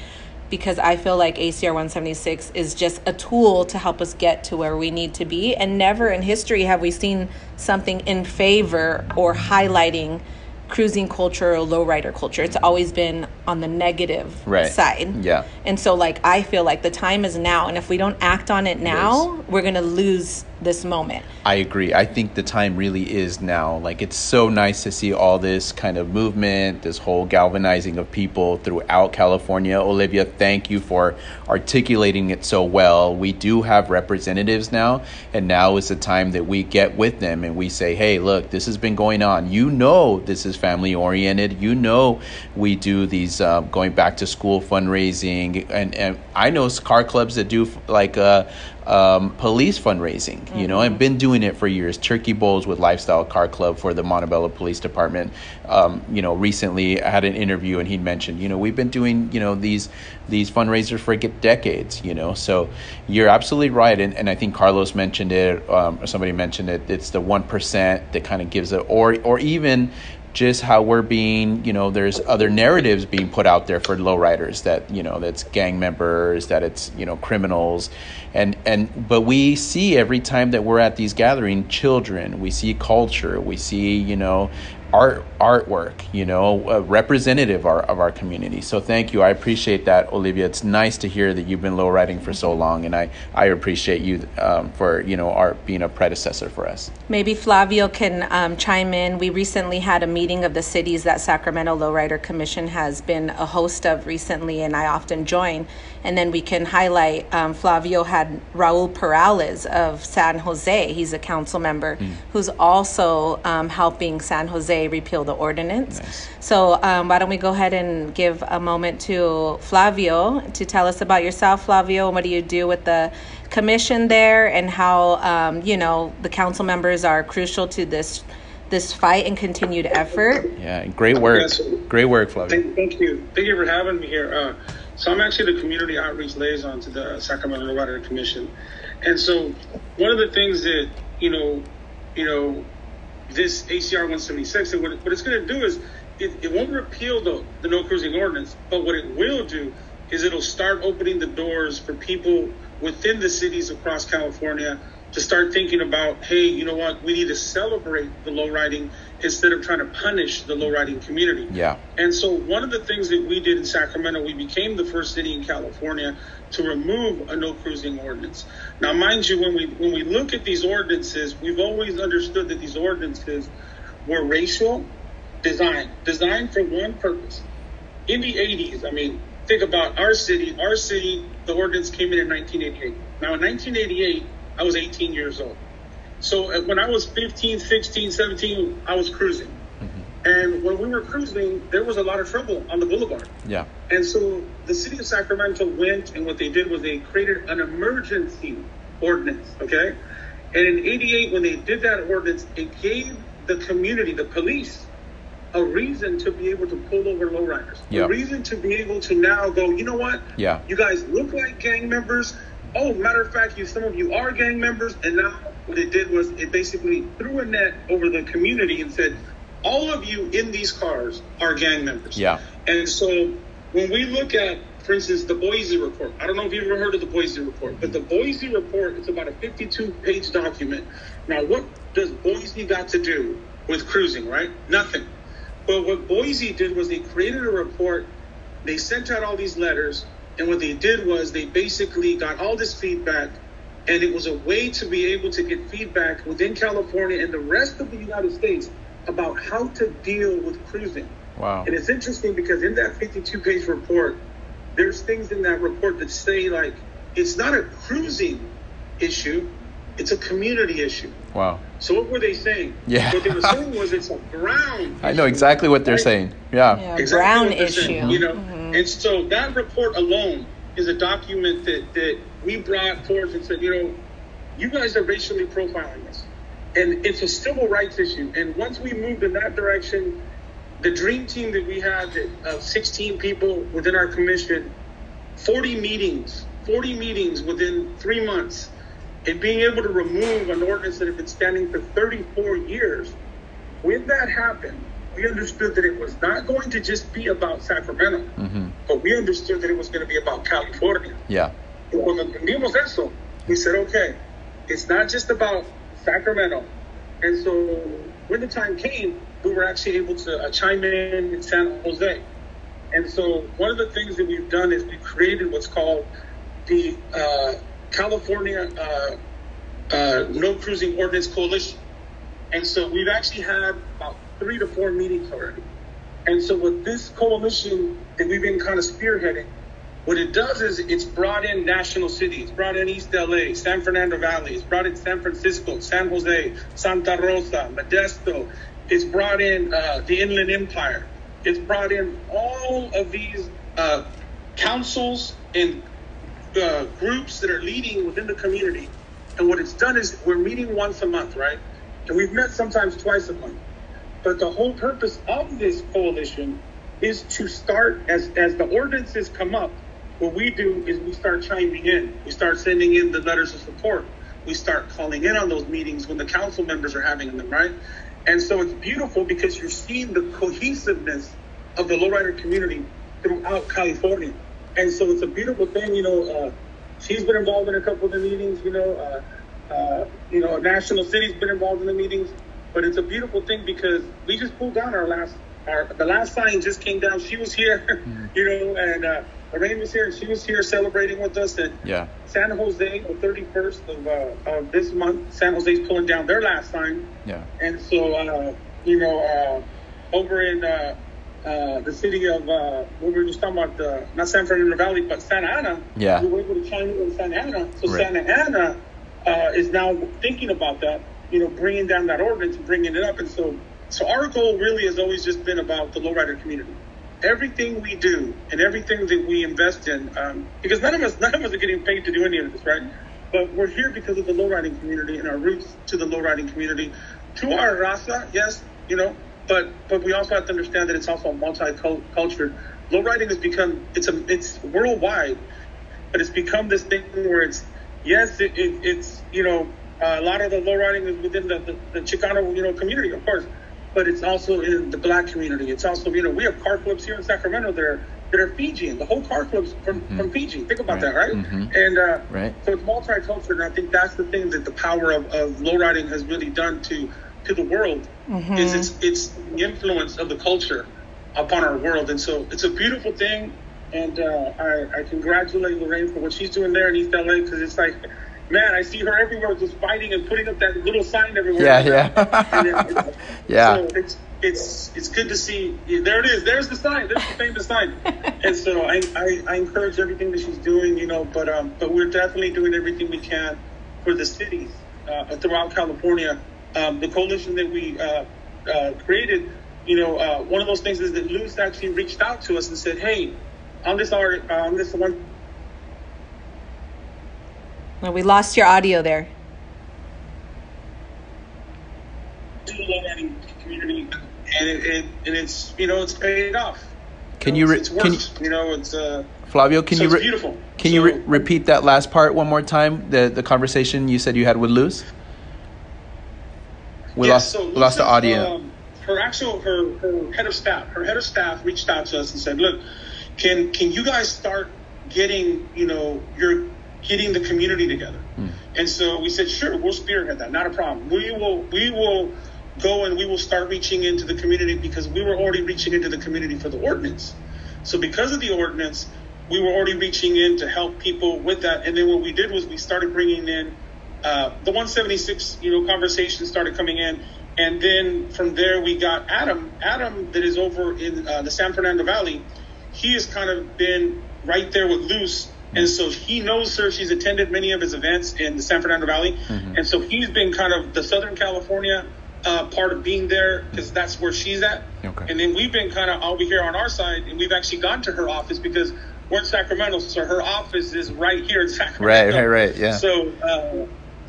because I feel like ACR 176 is just a tool to help us get to where we need to be. And never in history have we seen something in favor or highlighting cruising culture or lowrider culture. It's always been on the negative Right. side. Yeah. And so, like, I feel like the time is now. And if we don't act on it now, we're going to lose this moment. I agree. I think the time really is now. Like it's so nice to see all this kind of movement, this whole galvanizing of people throughout California. Olivia, thank you for articulating it so well. We do have representatives now, and now is the time that we get with them and we say, "Hey, look, this has been going on. You know, this is family oriented. You know, we do these uh, going back to school fundraising, and and I know car clubs that do like uh, um, police fundraising, you know, I've been doing it for years. Turkey Bowls with Lifestyle Car Club for the Montebello Police Department. Um, you know, recently I had an interview and he mentioned, you know, we've been doing, you know, these these fundraisers for decades, you know. So you're absolutely right, and, and I think Carlos mentioned it, um, or somebody mentioned it. It's the one percent that kind of gives it, or or even just how we're being, you know, there's other narratives being put out there for lowriders that, you know, that's gang members, that it's, you know, criminals. And and but we see every time that we're at these gatherings, children, we see culture, we see, you know, art artwork, you know, representative of our, of our community. So thank you. I appreciate that, Olivia. It's nice to hear that you've been low lowriding for so long and I I appreciate you um, for, you know, our being a predecessor for us. Maybe Flavio can um, chime in. We recently had a meeting of the cities that Sacramento Lowrider Commission has been a host of recently, and I often join. And then we can highlight um, Flavio had Raul Peralez of San Jose. He's a council member who's also um, helping San Jose repeal the ordinance. Nice. So um, why don't we go ahead and give a moment to Flavio to tell us about yourself, Flavio, and what do you do with the commission there, and how um, you know the council members are crucial to this this fight and continued effort. Yeah, great work. Yes. Great work, Flavio. Thank, thank you. Thank you for having me here. Uh, so I'm actually the community outreach liaison to the Sacramento Lowrider Commission, and so one of the things that you know, you know, this ACR 176, and what, it- what it's going to do is it, it won't repeal the, the no cruising ordinance, but what it will do is it'll start opening the doors for people within the cities across California to start thinking about, hey, you know what, we need to celebrate the low riding instead of trying to punish the low riding community. Yeah. And so one of the things that we did in Sacramento, we became the first city in California to remove a no cruising ordinance. Now, mind you, when we when we look at these ordinances, we've always understood that these ordinances were racial designed, designed for one purpose. In the 80s, I mean, think about our city. Our city, the ordinance came in in 1988. Now, in 1988, I was 18 years old. So uh, when I was 15, 16, 17, I was cruising. And when we were cruising, there was a lot of trouble on the boulevard. Yeah. And so the city of Sacramento went and what they did was they created an emergency ordinance, okay? And in 88, when they did that ordinance, it gave the community, the police, a reason to be able to pull over lowriders. Yeah. A reason to be able to now go, you know what? Yeah. You guys look like gang members. Oh, matter of fact, you some of you are gang members. And now what it did was it basically threw a net over the community and said, all of you in these cars are gang members. Yeah. And so when we look at, for instance, the Boise report, I don't know if you've ever heard of the Boise report, but the Boise report is about a 52 page document. Now, what does Boise got to do with cruising, right? Nothing. But what Boise did was they created a report, they sent out all these letters, and what they did was they basically got all this feedback, and it was a way to be able to get feedback within California and the rest of the United States about how to deal with cruising. Wow. And it's interesting because in that 52 page report, there's things in that report that say, like, it's not a cruising issue, it's a community issue. Wow. So what were they saying? Yeah. What they were saying was it's a ground. I know exactly what they're right? saying. Yeah. Yeah, Exactly brown issue. saying, you know, Mhm. and so that report alone is a document that that we brought forth and said, you know, you guys are racially profiling us, and it's a civil rights issue. And once we moved in that direction, the dream team that we had that of 16 people within our commission, 40 meetings, 40 meetings within three months, and being able to remove an ordinance that had been standing for 34 years when that happened, we understood that it was not going to just be about Sacramento, mm-hmm. but we understood that it was going to be about California. Yeah. Cuando entendimos eso, we said, okay, it's not just about Sacramento. And so when the time came, we were actually able to uh, chime in in San Jose. And so one of the things that we've done is we created what's called the uh, California uh, uh, No Cruising Ordinance Coalition. And so we've actually had about three to four meetings already. And so with this coalition that we've been kind of spearheading, what it does is it's brought in national cities, brought in East LA, San Fernando Valley, it's brought in San Francisco, San Jose, Santa Rosa, Modesto, it's brought in uh, the Inland Empire, it's brought in all of these uh, councils and uh, groups that are leading within the community. And what it's done is we're meeting once a month, right? And we've met sometimes twice a month. But the whole purpose of this coalition is to start as as the ordinances come up. What we do is we start chiming in. We start sending in the letters of support. We start calling in on those meetings when the council members are having them, right? And so it's beautiful because you're seeing the cohesiveness of the lowrider community throughout California. And so it's a beautiful thing, you know. Uh, she's been involved in a couple of the meetings, you know. Uh, uh, you know, National City's been involved in the meetings, but it's a beautiful thing because we just pulled down our last, our the last sign just came down. She was here, mm-hmm. you know, and uh, Lorraine was here, and she was here celebrating with us. And yeah, San Jose, the 31st of, uh, of this month, San Jose's pulling down their last sign. Yeah, and so uh, you know, uh, over in uh, uh, the city of uh, we were just talking about the not San Fernando Valley, but Santa Ana. Yeah, we were able to chime in Santa Ana. So right. Santa Ana uh, is now thinking about that. You know, bringing down that ordinance and bringing it up, and so so our goal really has always just been about the lowrider community. Everything we do and everything that we invest in, um, because none of us none of us are getting paid to do any of this, right? But we're here because of the lowriding community and our roots to the lowriding community. To our raza, yes, you know, but but we also have to understand that it's also a multicultural. Lowriding has become it's a it's worldwide, but it's become this thing where it's yes it, it, it's you know uh, a lot of the lowriding is within the, the, the Chicano you know community of course, but it's also in the black community. It's also you know we have car clubs here in Sacramento that are that are Fijian. The whole car club's from, mm-hmm. from Fiji. Think about right. that, right? Mm-hmm. And uh, right. so it's multicultural, and I think that's the thing that the power of, of lowriding has really done to to the world mm-hmm. is it's it's the influence of the culture upon our world, and so it's a beautiful thing. And uh, I, I congratulate Lorraine for what she's doing there in East LA because it's like, man, I see her everywhere just fighting and putting up that little sign everywhere. Yeah, yeah, yeah. So it's it's it's good to see. There it is. There's the sign. There's the famous sign. and so I, I, I encourage everything that she's doing. You know, but um, but we're definitely doing everything we can for the cities uh, throughout California um, the coalition that we uh, uh, created, you know, uh, one of those things is that Luz actually reached out to us and said, "Hey, on this art, on this one." Well, we lost your audio there. Community, and, it, it, and it's you know it's paid off. Can you, know, re- can you you know it's uh, Flavio? Can so you re- beautiful? Can so, you re- repeat that last part one more time? The the conversation you said you had with Luz. We lost so we lost the audio. Um, her actual her, her head of staff, her head of staff reached out to us and said, "Look, can can you guys start getting you know you're getting the community together?" Hmm. And so we said, "Sure, we'll spearhead that. Not a problem. We will we will." go and we will start reaching into the community because we were already reaching into the community for the ordinance. So because of the ordinance, we were already reaching in to help people with that. And then what we did was we started bringing in uh, the 176, you know, conversation started coming in. And then from there, we got Adam. Adam, that is over in uh, the San Fernando Valley, he has kind of been right there with Luz And so he knows her. She's attended many of his events in the San Fernando Valley. Mm-hmm. And so he's been kind of the Southern California uh, part of being there because that's where she's at. Okay. And then we've been kind of over here on our side, and we've actually gone to her office because we're in Sacramento, so her office is right here in Sacramento. Right, right, right. Yeah. So uh,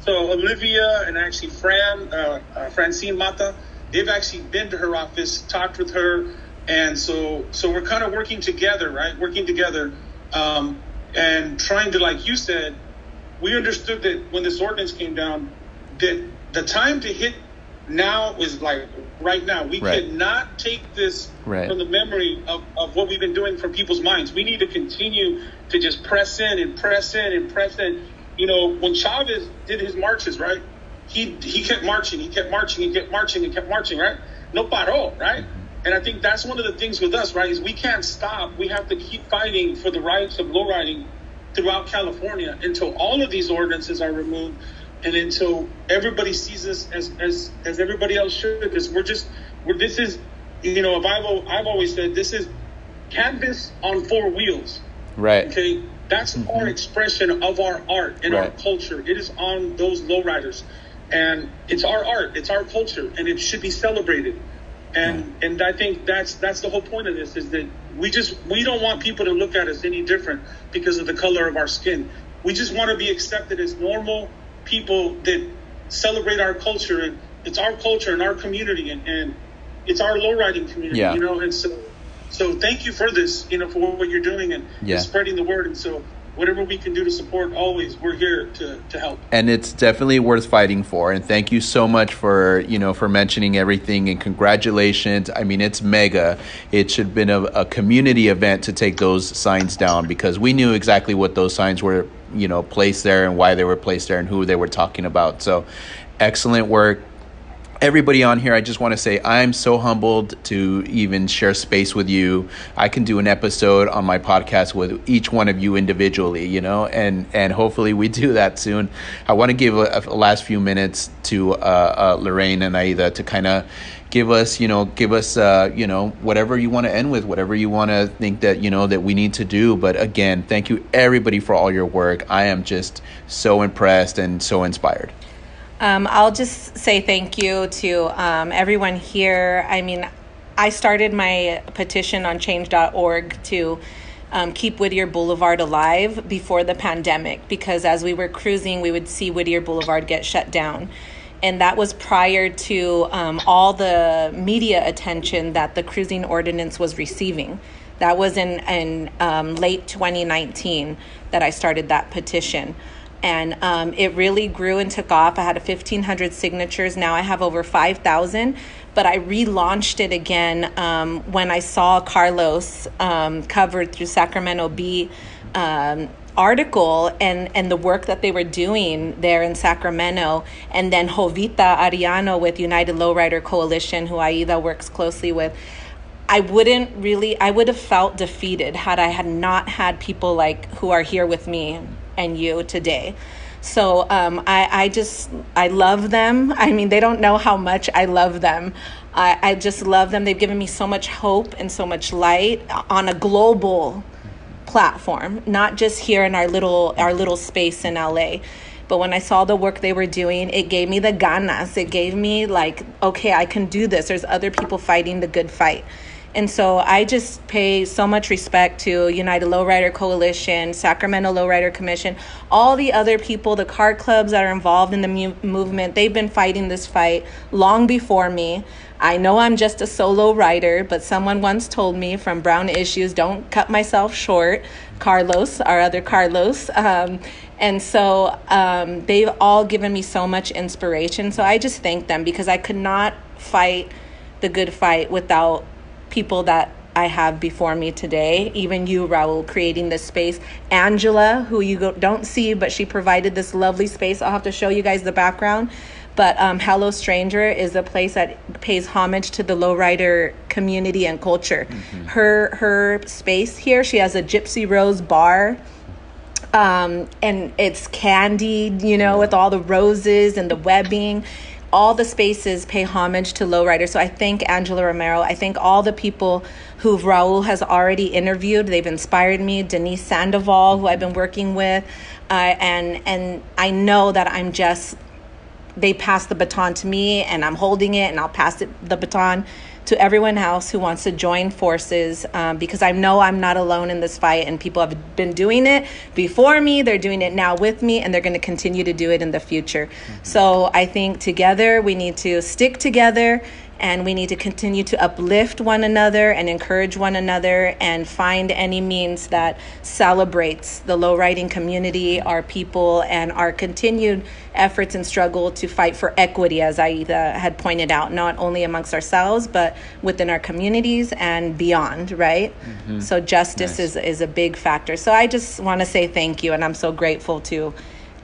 so Olivia and actually Fran, uh, uh, Francine Mata, they've actually been to her office, talked with her, and so so we're kind of working together, right? Working together, um, and trying to, like you said, we understood that when this ordinance came down, that the time to hit now is like right now. We right. cannot take this right. from the memory of, of what we've been doing from people's minds. We need to continue to just press in and press in and press in. You know, when Chavez did his marches, right? He he kept marching, he kept marching, he kept marching, he kept marching, right? No paro, right? And I think that's one of the things with us, right? Is we can't stop. We have to keep fighting for the rights of lowriding throughout California until all of these ordinances are removed and until everybody sees us as as as everybody else should because we're just we're this is you know I've I've always said this is canvas on four wheels right okay that's mm-hmm. our expression of our art and right. our culture. It is on those lowriders. And it's our art. It's our culture and it should be celebrated. And and I think that's that's the whole point of this is that we just we don't want people to look at us any different because of the color of our skin. We just want to be accepted as normal people that celebrate our culture. And it's our culture and our community and, and it's our lowriding community, yeah. you know, and so so thank you for this, you know, for what you're doing and, yeah. spreading the word. And so whatever we can do to support always we're here to, to help. And it's definitely worth fighting for. And thank you so much for you know for mentioning everything and congratulations. I mean it's mega. It should have been a, a community event to take those signs down because we knew exactly what those signs were you know placed there and why they were placed there and who they were talking about. So excellent work everybody on here, I just want to say I'm so humbled to even share space with you. I can do an episode on my podcast with each one of you individually, you know, and and hopefully we do that soon. I want to give a, a last few minutes to uh, uh, Lorraine and Aida to kind of give us you know give us uh, you know whatever you want to end with whatever you want to think that you know that we need to do but again thank you everybody for all your work i am just so impressed and so inspired um, I'll just say thank you to um, everyone here. I mean, I started my petition on change.org to um, keep Whittier Boulevard alive before the pandemic because as we were cruising, we would see Whittier Boulevard get shut down. And that was prior to um, all the media attention that the cruising ordinance was receiving. That was in, in um, late 2019 that I started that petition and um, it really grew and took off. I had a 1,500 signatures. Now I have over 5,000. But I relaunched it again um, when I saw Carlos um, covered through Sacramento Bee um, article and, and the work that they were doing there in Sacramento. And then Jovita Ariano with United Lowrider Coalition, who Aida works closely with. I wouldn't really, I would have felt defeated had I had not had people like who are here with me and you today. So um, I, I just, I love them. I mean, they don't know how much I love them. I, I just love them. They've given me so much hope and so much light on a global platform, not just here in our little, our little space in LA. But when I saw the work they were doing, it gave me the ganas. It gave me like, okay, I can do this. There's other people fighting the good fight. And so I just pay so much respect to United Lowrider Coalition, Sacramento Lowrider Commission, all the other people, the car clubs that are involved in the mu- movement. They've been fighting this fight long before me. I know I'm just a solo rider, but someone once told me from Brown Issues, don't cut myself short. Carlos, our other Carlos. Um, and so um, they've all given me so much inspiration. So I just thank them because I could not fight the good fight without people that I have before me today, even you, Raul, creating this space. Angela, who you don't see, but she provided this lovely space. I'll have to show you guys the background. But um, Hello Stranger is a place that pays homage to the lowrider community and culture. Mm-hmm. Her her space here, she has a Gypsy Rose bar. Um, and it's candied, you know, with all the roses and the webbing all the spaces pay homage to lowrider. So I thank Angela Romero. I thank all the people who Raul has already interviewed. They've inspired me. Denise Sandoval, who I've been working with, uh, and and I know that I'm just. They pass the baton to me, and I'm holding it, and I'll pass it the baton to everyone else who wants to join forces um, because I know I'm not alone in this fight and people have been doing it before me. They're doing it now with me and they're going to continue to do it in the future. Mm-hmm. So I think together we need to stick together and we need to continue to uplift one another and encourage one another and find any means that celebrates the low riding community, our people, and our continued efforts and struggle to fight for equity, as Aida had pointed out, not only amongst ourselves, but within our communities and beyond, right? Mm-hmm. So justice nice. is, is a big factor. So I just want to say thank you, and I'm so grateful to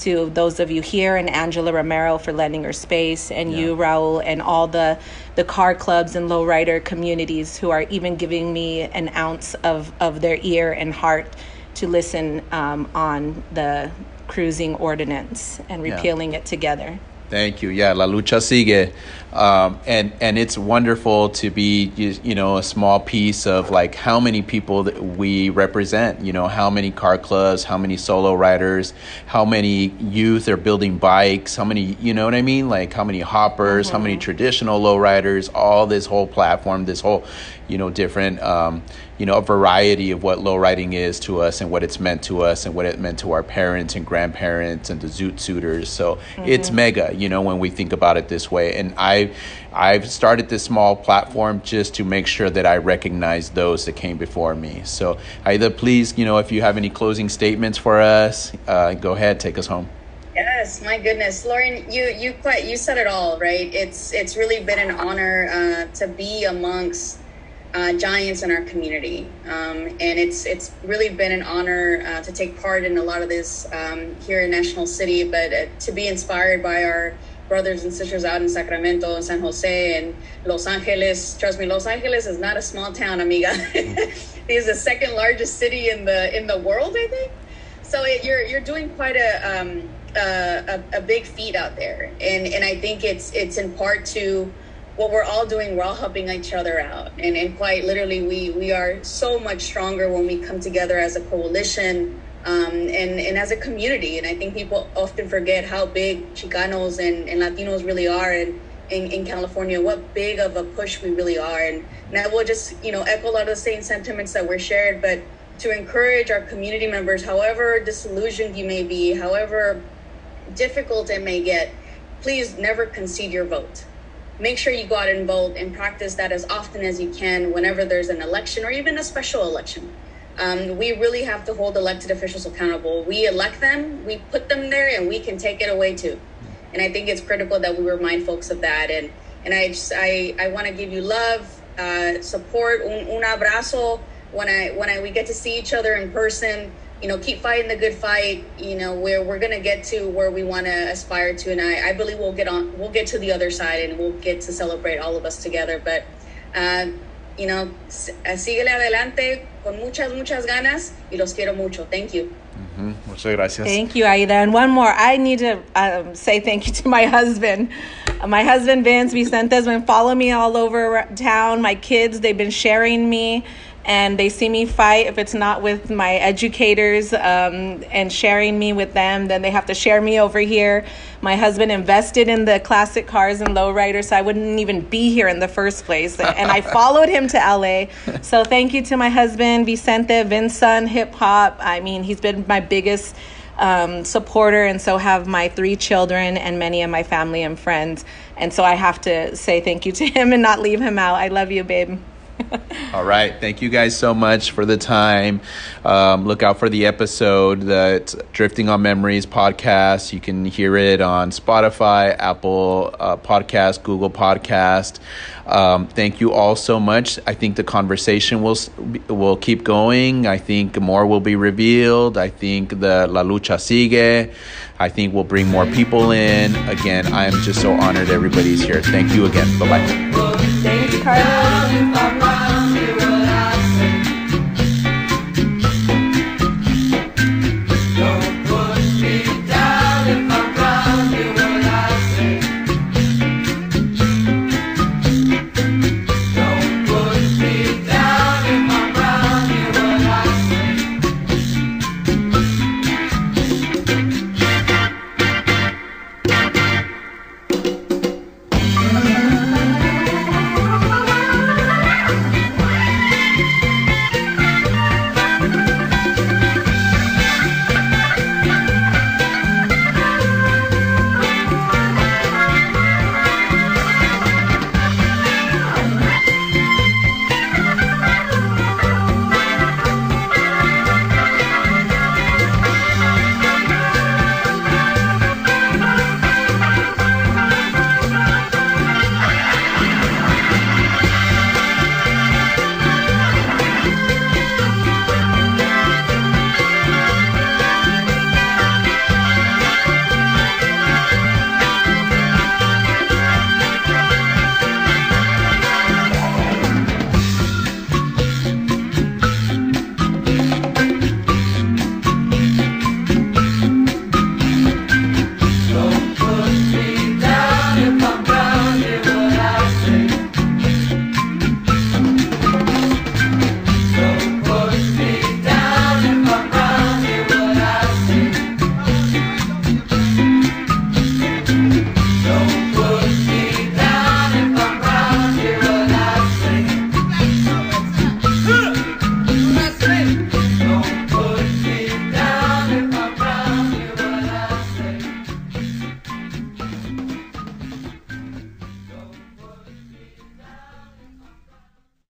to those of you here and Angela Romero for lending her space and yeah. you Raul and all the the car clubs and lowrider communities who are even giving me an ounce of of their ear and heart to listen um, on the cruising ordinance and repealing yeah. it together. Thank you. Yeah, La Lucha Sigue. Um, and, and it's wonderful to be, you, you, know, a small piece of like how many people that we represent, you know, how many car clubs, how many solo riders, how many youth are building bikes, how many, you know what I mean? Like how many hoppers, mm-hmm. how many mm-hmm. traditional low riders, all this whole platform, this whole, you know, different, um, you know, a variety of what low riding is to us and what it's meant to us and what it meant to our parents and grandparents and the zoot suiters. So mm-hmm. it's mega, you know, when we think about it this way. And I, I've started this small platform just to make sure that I recognize those that came before me. So either please, you know, if you have any closing statements for us, uh, go ahead, take us home. Yes, my goodness, Lauren, you you quite you said it all, right? It's it's really been an honor uh, to be amongst uh, giants in our community. Um, and it's it's really been an honor uh, to take part in a lot of this um, here in National City, but uh, to be inspired by our brothers and sisters out in Sacramento and San Jose and Los Angeles. Trust me, Los Angeles is not a small town, amiga. it is the second largest city in the in the world, I think. So it, you're you're doing quite a, um, a a big feat out there, and and I think it's it's in part to what we're all doing, we're all helping each other out. And, and quite literally, we, we are so much stronger when we come together as a coalition um, and, and as a community. And I think people often forget how big Chicanos and, and Latinos really are in, in, in California, what big of a push we really are. And, and I will just, you know, echo a lot of the same sentiments that were shared, but to encourage our community members, however disillusioned you may be, however difficult it may get, please never concede your vote make sure you go out and vote and practice that as often as you can whenever there's an election or even a special election. Um, we really have to hold elected officials accountable. We elect them, we put them there, and we can take it away too. And I think it's critical that we remind folks of that. And and I just I, I want to give you love, uh, support, un, un abrazo when I when I we get to see each other in person you know, keep fighting the good fight, you know, where we're going to get to where we want to aspire to. And I, I believe we'll get on, we'll get to the other side and we'll get to celebrate all of us together. But, uh, you know, síguele adelante con muchas, muchas ganas y los quiero mucho. Thank you. Mm-hmm. Muchas gracias. Thank you, Aida. And one more. I need to um, say thank you to my husband. My husband, Vince Vicente, has been following me all over town. My kids, they've been sharing me and they see me fight if it's not with my educators um, and sharing me with them then they have to share me over here my husband invested in the classic cars and lowriders so i wouldn't even be here in the first place and i followed him to la so thank you to my husband vicente vinson hip hop i mean he's been my biggest um, supporter, and so have my three children and many of my family and friends. And so I have to say thank you to him and not leave him out. I love you, babe. All right. Thank you guys so much for the time. Um, look out for the episode that Drifting on Memories podcast. You can hear it on Spotify, Apple uh, Podcast, Google Podcast. Um, thank you all so much. I think the conversation will will keep going. I think more will be revealed. I think the La Lucha sigue. I think we'll bring more people in. Again, I am just so honored everybody's here. Thank you again. Bye bye. Thanks, Carlos.